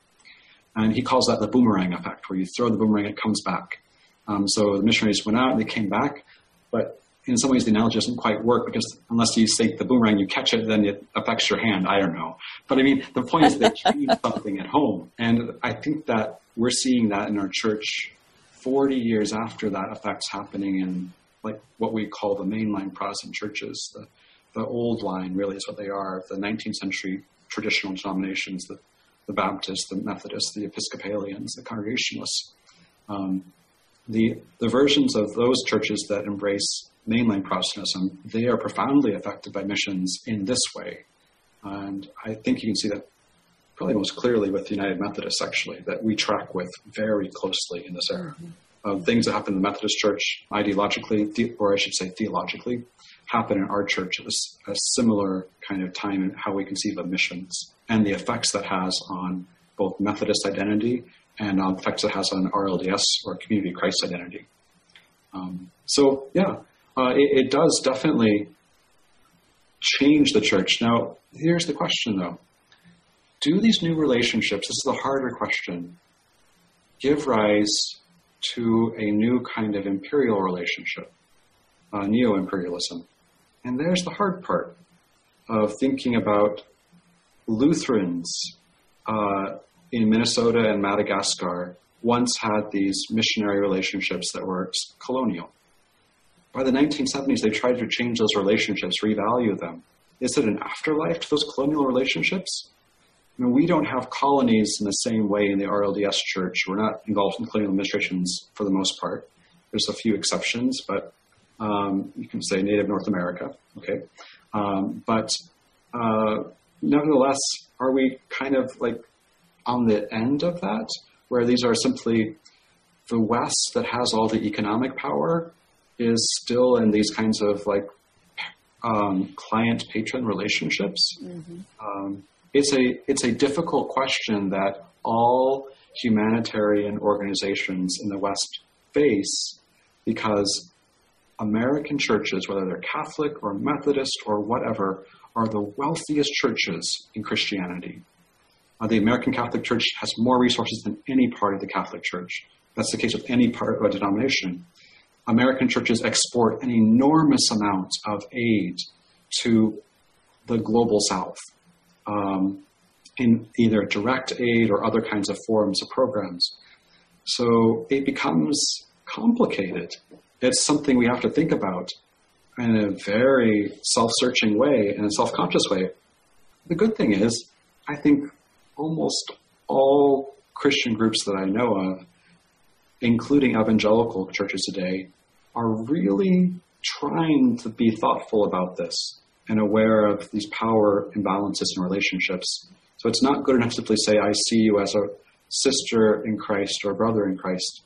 And he calls that the boomerang effect, where you throw the boomerang, it comes back. Um, so the missionaries went out and they came back, but in some ways the analogy doesn't quite work because unless you take the boomerang, you catch it, then it affects your hand. I don't know. But I mean, the point is they change something at home. And I think that we're seeing that in our church 40 years after that effect's happening in like what we call the mainline Protestant churches. The, the old line really is what they are, the 19th century traditional denominations, the, the Baptists, the Methodists, the Episcopalians, the Congregationalists. Um, the, the versions of those churches that embrace mainline Protestantism, they are profoundly affected by missions in this way. And I think you can see that probably most clearly with the United Methodists, actually, that we track with very closely in this area. Mm-hmm uh, things that happen in the Methodist Church ideologically, or I should say theologically, happen in our church at a, a similar kind of time in how we conceive of missions and the effects that has on both Methodist identity and on effects it has on RLDS or Community Christ identity. Um, so, yeah, uh, it, it does definitely change the church. Now, here's the question though Do these new relationships, this is the harder question, give rise to a new kind of imperial relationship, uh, neo imperialism. And there's the hard part of thinking about Lutherans uh, in Minnesota and Madagascar once had these missionary relationships that were colonial. By the 1970s, they tried to change those relationships, revalue them. Is it an afterlife to those colonial relationships? I mean, we don't have colonies in the same way in the RLDS church. We're not involved in colonial administrations for the most part. There's a few exceptions, but um, you can say Native North America, okay? Um, but uh, nevertheless, are we kind of like on the end of that, where these are simply the West that has all the economic power is still in these kinds of like um, client patron relationships? Mm-hmm. Um, it's a it's a difficult question that all humanitarian organizations in the West face because American churches, whether they're Catholic or Methodist or whatever, are the wealthiest churches in Christianity. Uh, the American Catholic Church has more resources than any part of the Catholic Church. That's the case with any part of a denomination. American churches export an enormous amount of aid to the global South um, in either direct aid or other kinds of forms of programs. So it becomes complicated it's something we have to think about in a very self-searching way and a self-conscious way. The good thing is, I think almost all Christian groups that I know of, including evangelical churches today, are really trying to be thoughtful about this and aware of these power imbalances in relationships. So it's not good enough to simply say, I see you as a sister in Christ or a brother in Christ.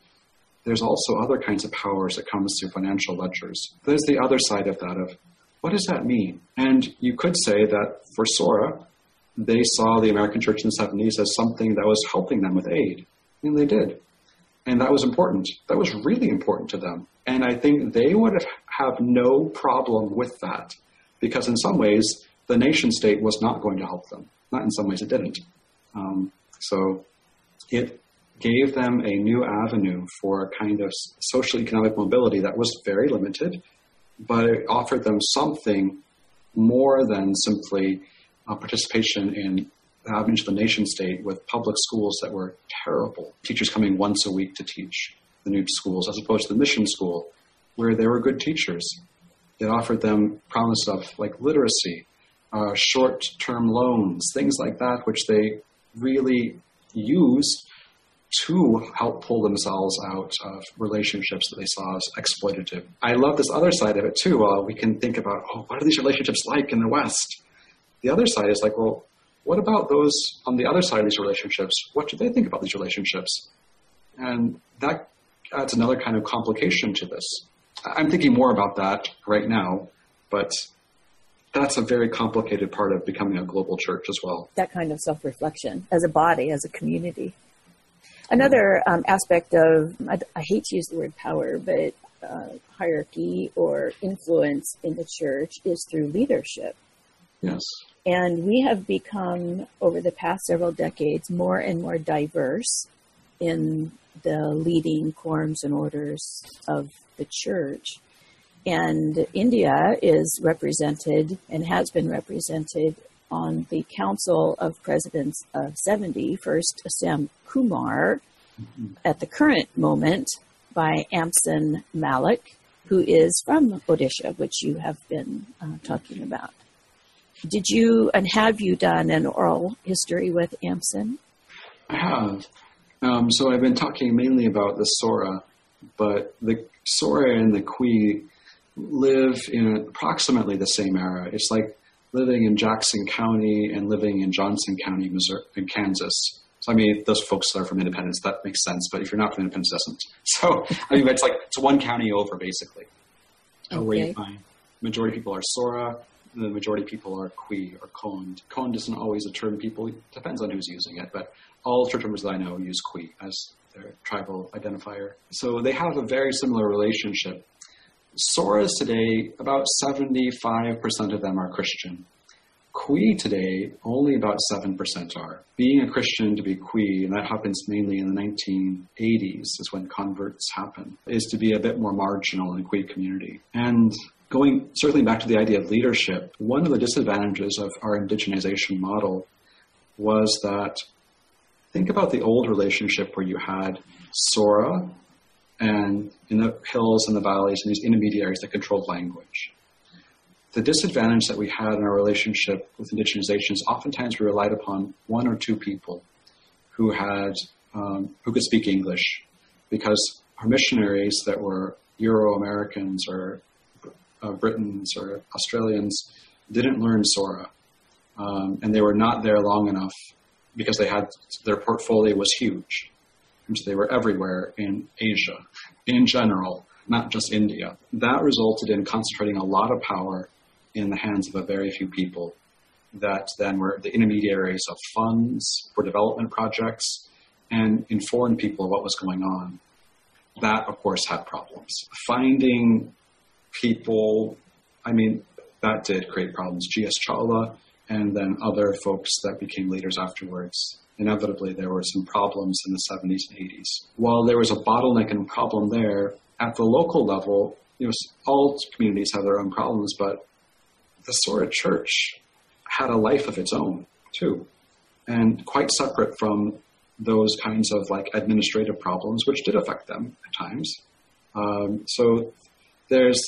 There's also other kinds of powers that comes through financial ledgers. There's the other side of that of what does that mean? And you could say that for SORA, they saw the American church in the 70s as something that was helping them with aid. And they did. And that was important. That was really important to them. And I think they would have, have no problem with that because in some ways, the nation state was not going to help them. Not in some ways, it didn't. Um, so it gave them a new avenue for a kind of social economic mobility that was very limited, but it offered them something more than simply uh, participation in the avenues the nation state with public schools that were terrible. Teachers coming once a week to teach the new schools, as opposed to the mission school, where there were good teachers. It offered them promise of like literacy, uh, short-term loans, things like that, which they really used to help pull themselves out of relationships that they saw as exploitative. I love this other side of it too. Uh, we can think about, oh, what are these relationships like in the West? The other side is like, well, what about those on the other side of these relationships? What do they think about these relationships? And that adds another kind of complication to this. I'm thinking more about that right now, but that's a very complicated part of becoming a global church as well. That kind of self reflection as a body, as a community. Another um, aspect of, I, I, hate to use the word power, but uh, hierarchy or influence in the church is through leadership. Yes. And we have become, over the past several decades, more and more diverse in the leading quorums and orders of the church. And India is represented and has been represented on the Council of Presidents of 70, first Sam Kumar, mm-hmm. at the current moment by Amson Malik, who is from Odisha, which you have been uh, talking about. Did you and have you done an oral history with Amson? I have. Um, so I've been talking mainly about the Sora, but the Sora and the Kwi live in approximately the same era. It's like living in Jackson County and living in Johnson County, Missouri, in Kansas. So I mean, those folks are from Independence. That makes sense. But if you're not from Independence, doesn't. So I mean, it's like it's one county over basically, okay. where you find majority of people are Sora, the majority of people are Kwi or Kond. Kond isn't always a term people, depends on who's using it, but all church members that I know use Kwi as their tribal identifier. So they have a very similar relationship. Soras today, about 75% of them are Christian. Kwi today, only about 7% are. Being a Christian to be Kwi, and that happens mainly in the 1980s, is when converts happen, is to be a bit more marginal in the Kwi community. And Going circling back to the idea of leadership, one of the disadvantages of our indigenization model was that think about the old relationship where you had Sora and in the hills and the valleys and these intermediaries that controlled language. The disadvantage that we had in our relationship with indigenization is oftentimes we relied upon one or two people who had um, who could speak English, because our missionaries that were Euro Americans or uh, Britons or Australians didn't learn Sora, um, and they were not there long enough because they had their portfolio was huge, and so they were everywhere in Asia, in general, not just India. That resulted in concentrating a lot of power in the hands of a very few people that then were the intermediaries of funds for development projects and informed people of what was going on. That, of course, had problems. Finding people, I mean, that did create problems. G.S. Chawla and then other folks that became leaders afterwards. Inevitably, there were some problems in the 70s and 80s. While there was a bottleneck and problem there, at the local level, you know, all communities have their own problems, but the Sora Church had a life of its own, too, and quite separate from those kinds of like administrative problems, which did affect them at times. Um, so there's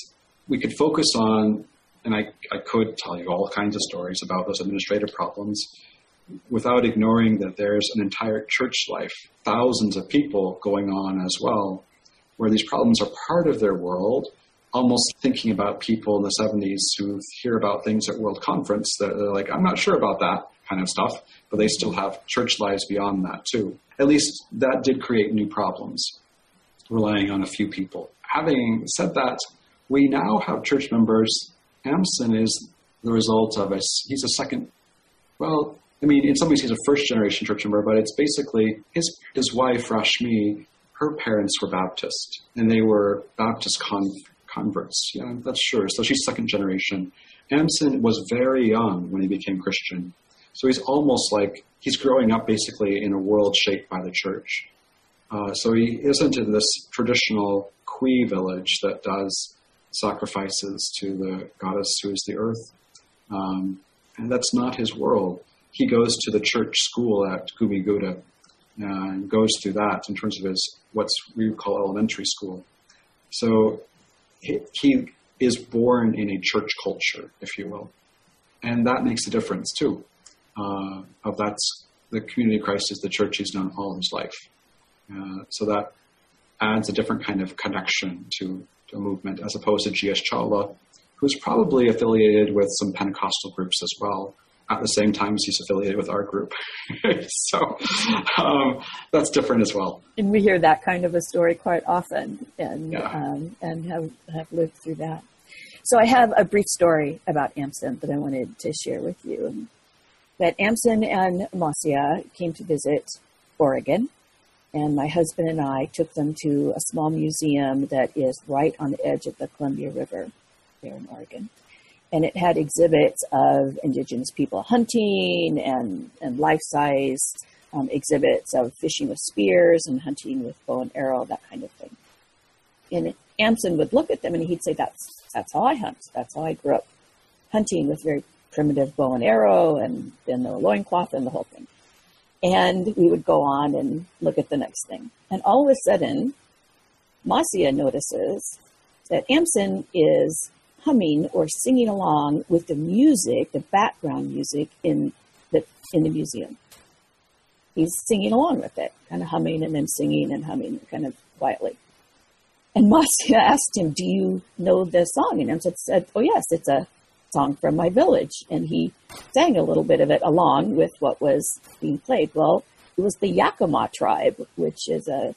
we could focus on, and I, I could tell you all kinds of stories about those administrative problems without ignoring that there's an entire church life, thousands of people going on as well, where these problems are part of their world. Almost thinking about people in the 70s who hear about things at World Conference that they're like, I'm not sure about that kind of stuff, but they still have church lives beyond that too. At least that did create new problems, relying on a few people. Having said that, we now have church members. Amson is the result of a, he's a second, well, I mean, in some ways he's a first generation church member, but it's basically his, his wife, Rashmi, her parents were Baptist, and they were Baptist con- converts. Yeah, that's sure. So she's second generation. Amson was very young when he became Christian. So he's almost like he's growing up basically in a world shaped by the church. Uh, so he isn't in this traditional Kwi village that does sacrifices to the goddess who is the earth. Um, and that's not his world. He goes to the church school at Gumiguda and goes through that in terms of his what's we call elementary school. So he, he is born in a church culture, if you will, and that makes a difference too. Uh, of that's the community of Christ is the church he's known all his life. Uh, so that adds a different kind of connection to, to a movement as opposed to G.S. Chawla, who's probably affiliated with some Pentecostal groups as well. At the same time as he's affiliated with our group, so um, that's different as well. And we hear that kind of a story quite often, and Yeah. um, and have have lived through that. So I have a brief story about Amson that I wanted to share with you. That Amson and Marcia came to visit Oregon, and my husband and I took them to a small museum that is right on the edge of the Columbia River there in Oregon. And it had exhibits of indigenous people hunting and, and life size um, exhibits of fishing with spears and hunting with bow and arrow, that kind of thing. And Amson would look at them and he'd say, That's that's how I hunt. That's how I grew up hunting with very primitive bow and arrow and then the loincloth and the whole thing. And we would go on and look at the next thing. And all of a sudden, Masia notices that Amson is humming or singing along with the music, the background music in the in the museum. He's singing along with it, kind of humming and then singing and humming kind of quietly. And Masia asked him, Do you know this song? And Amson said, Oh, yes, it's a song from my village. And he sang a little bit of it along with what was being played. Well, it was the Yakima tribe, which is a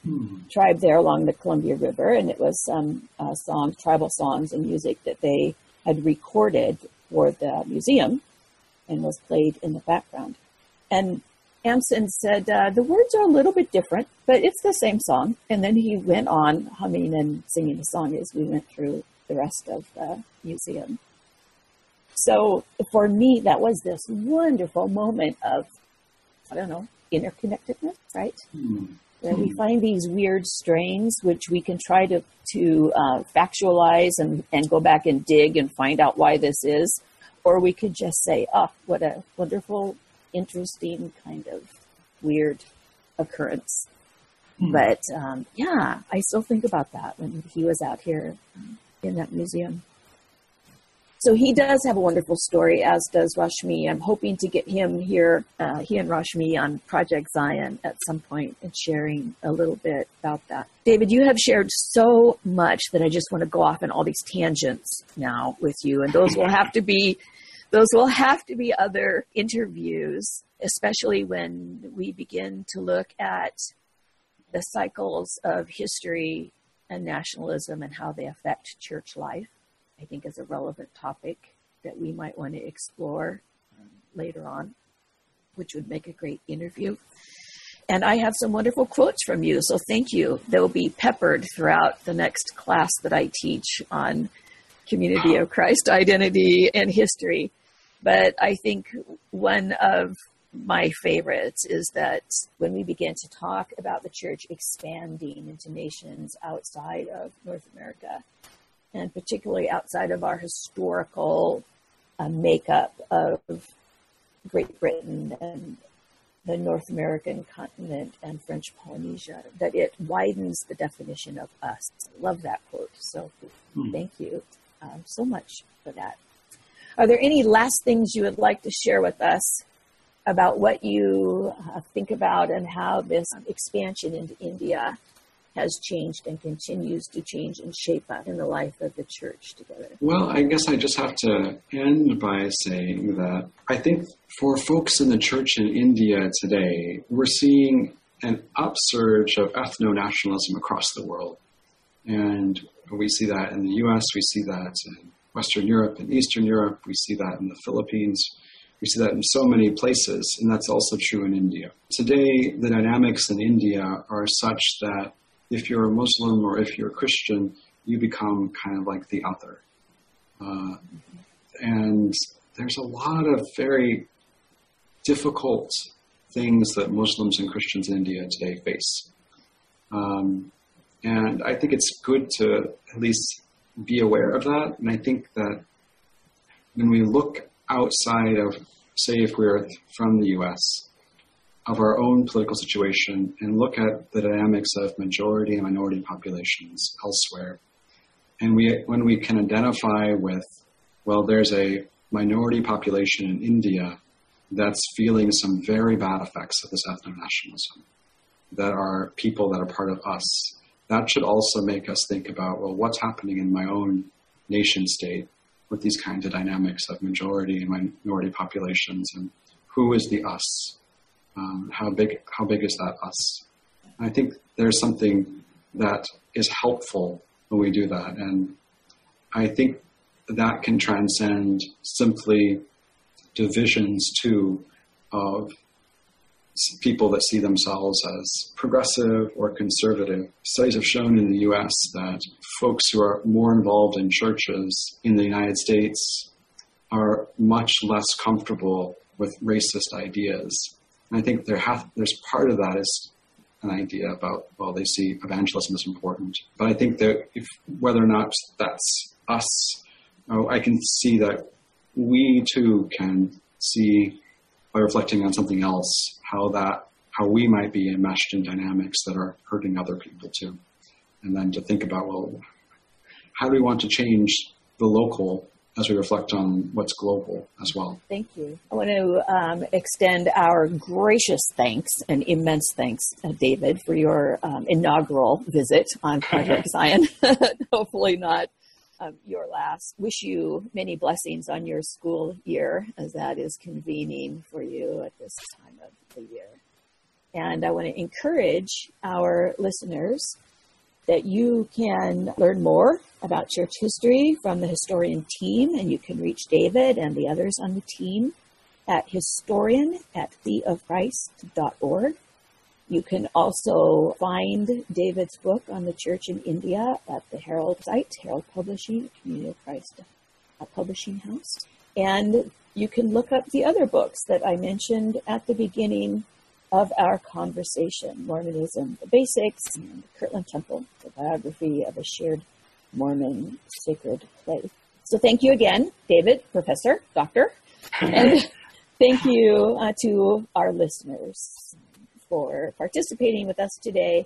tribe there along the Columbia River, and it was some uh, songs, tribal songs and music that they had recorded for the museum and was played in the background. And Amson said, uh, the words are a little bit different, but it's the same song. And then he went on humming and singing the song as we went through the rest of the museum. So for me, that was this wonderful moment of, I don't know, interconnectedness, right? Where we find these weird strains, which we can try to, to uh, factualize and, and go back and dig and find out why this is. Or we could just say, oh, what a wonderful, interesting kind of weird occurrence. But um, yeah, I still think about that when he was out here in that museum. So he does have a wonderful story, as does Rashmi. I'm hoping to get him here, uh, he and Rashmi, on Project Zion at some point and sharing a little bit about that. David, you have shared so much that I just want to go off on all these tangents now with you, and those will have to be those will have to be other interviews, especially when we begin to look at the cycles of history and nationalism and how they affect church life. I think is a relevant topic that we might want to explore later on, which would make a great interview. And I have some wonderful quotes from you, so thank you. They'll be peppered throughout the next class that I teach on community of Christ identity and history. But I think one of my favorites is that when we begin to talk about the church expanding into nations outside of North America, and particularly outside of our historical uh, makeup of Great Britain and the North American continent and French Polynesia, that it widens the definition of us. Love that quote. So hmm. thank you um, so much for that. Are there any last things you would like to share with us about what you uh, think about and how this expansion into India has changed and continues to change and shape up in the life of the church together? Well, I guess I just have to end by saying that I think for folks in the church in India today, we're seeing an upsurge of ethno nationalism across the world. And we see that in the US, we see that in Western Europe and Eastern Europe, we see that in the Philippines. We see that in so many places, and that's also true in India. Today, the dynamics in India are such that if you're a Muslim or if you're a Christian, you become kind of like the other. Uh, and there's a lot of very difficult things that Muslims and Christians in India today face. Um, and I think it's good to at least be aware of that. And I think that when we look outside of, say, if we're from the US, of our own political situation and look at the dynamics of majority and minority populations elsewhere. And we, when we can identify with, well, there's a minority population in India that's feeling some very bad effects of this ethno-nationalism, that are people that are part of us, that should also make us think about, well, what's happening in my own nation state with these kinds of dynamics of majority and minority populations and who is the us? Um, how big how big is that us? I think there's something that is helpful when we do that, and I think that can transcend simply divisions too of people that see themselves as progressive or conservative. Studies have shown in the US that folks who are more involved in churches in the United States are much less comfortable with racist ideas and I think there have, there's part of that is an idea about, well, they see evangelism as important. But I think that if, whether or not that's us, oh, I can see that we too can see by reflecting on something else how that how we might be enmeshed in dynamics that are hurting other people too. And then to think about, well, how do we want to change the local as we reflect on what's global as well. Thank you. I want to um, extend our gracious thanks and immense thanks, uh, David, for your um, inaugural visit on Project Zion. Hopefully, not um, your last. Wish you many blessings on your school year as that is convening for you at this time of the year. And I want to encourage our listeners that you can learn more about church history from the historian team, and you can reach David and the others on the team at historian at cofchrist.org. You can also find David's book on the church in India at the Herald site, Herald Publishing, Community of Christ Publishing House. And you can look up the other books that I mentioned at the beginning of our conversation Mormonism, the Basics, and Kirtland Temple, the biography of a shared Mormon sacred place. So thank you again, David, Professor, Doctor, and thank you uh, to our listeners for participating with us today.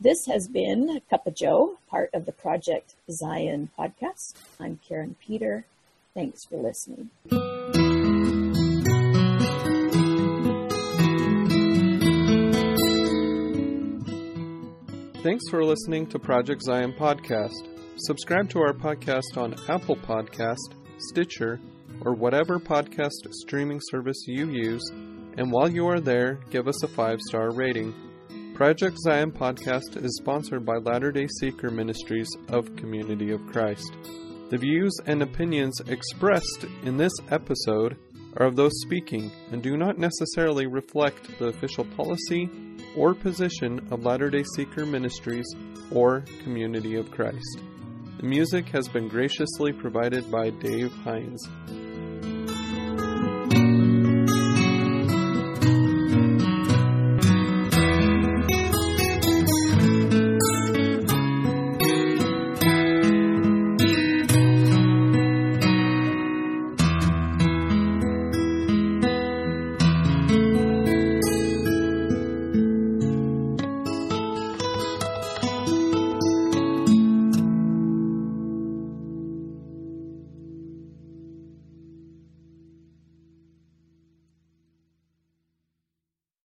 This has been Cup of Joe, part of the Project Zion podcast. I'm Karin Peter. Thanks for listening. Thanks for listening to Project Zion Podcast. Subscribe to our podcast on Apple Podcast, Stitcher, or whatever podcast streaming service you use, and while you are there, give us a five star rating. Project Zion Podcast is sponsored by Latter day Seeker Ministries of Community of Christ. The views and opinions expressed in this episode are of those speaking and do not necessarily reflect the official policy or position of Latter day Seeker Ministries or Community of Christ. The music has been graciously provided by Dave Hines.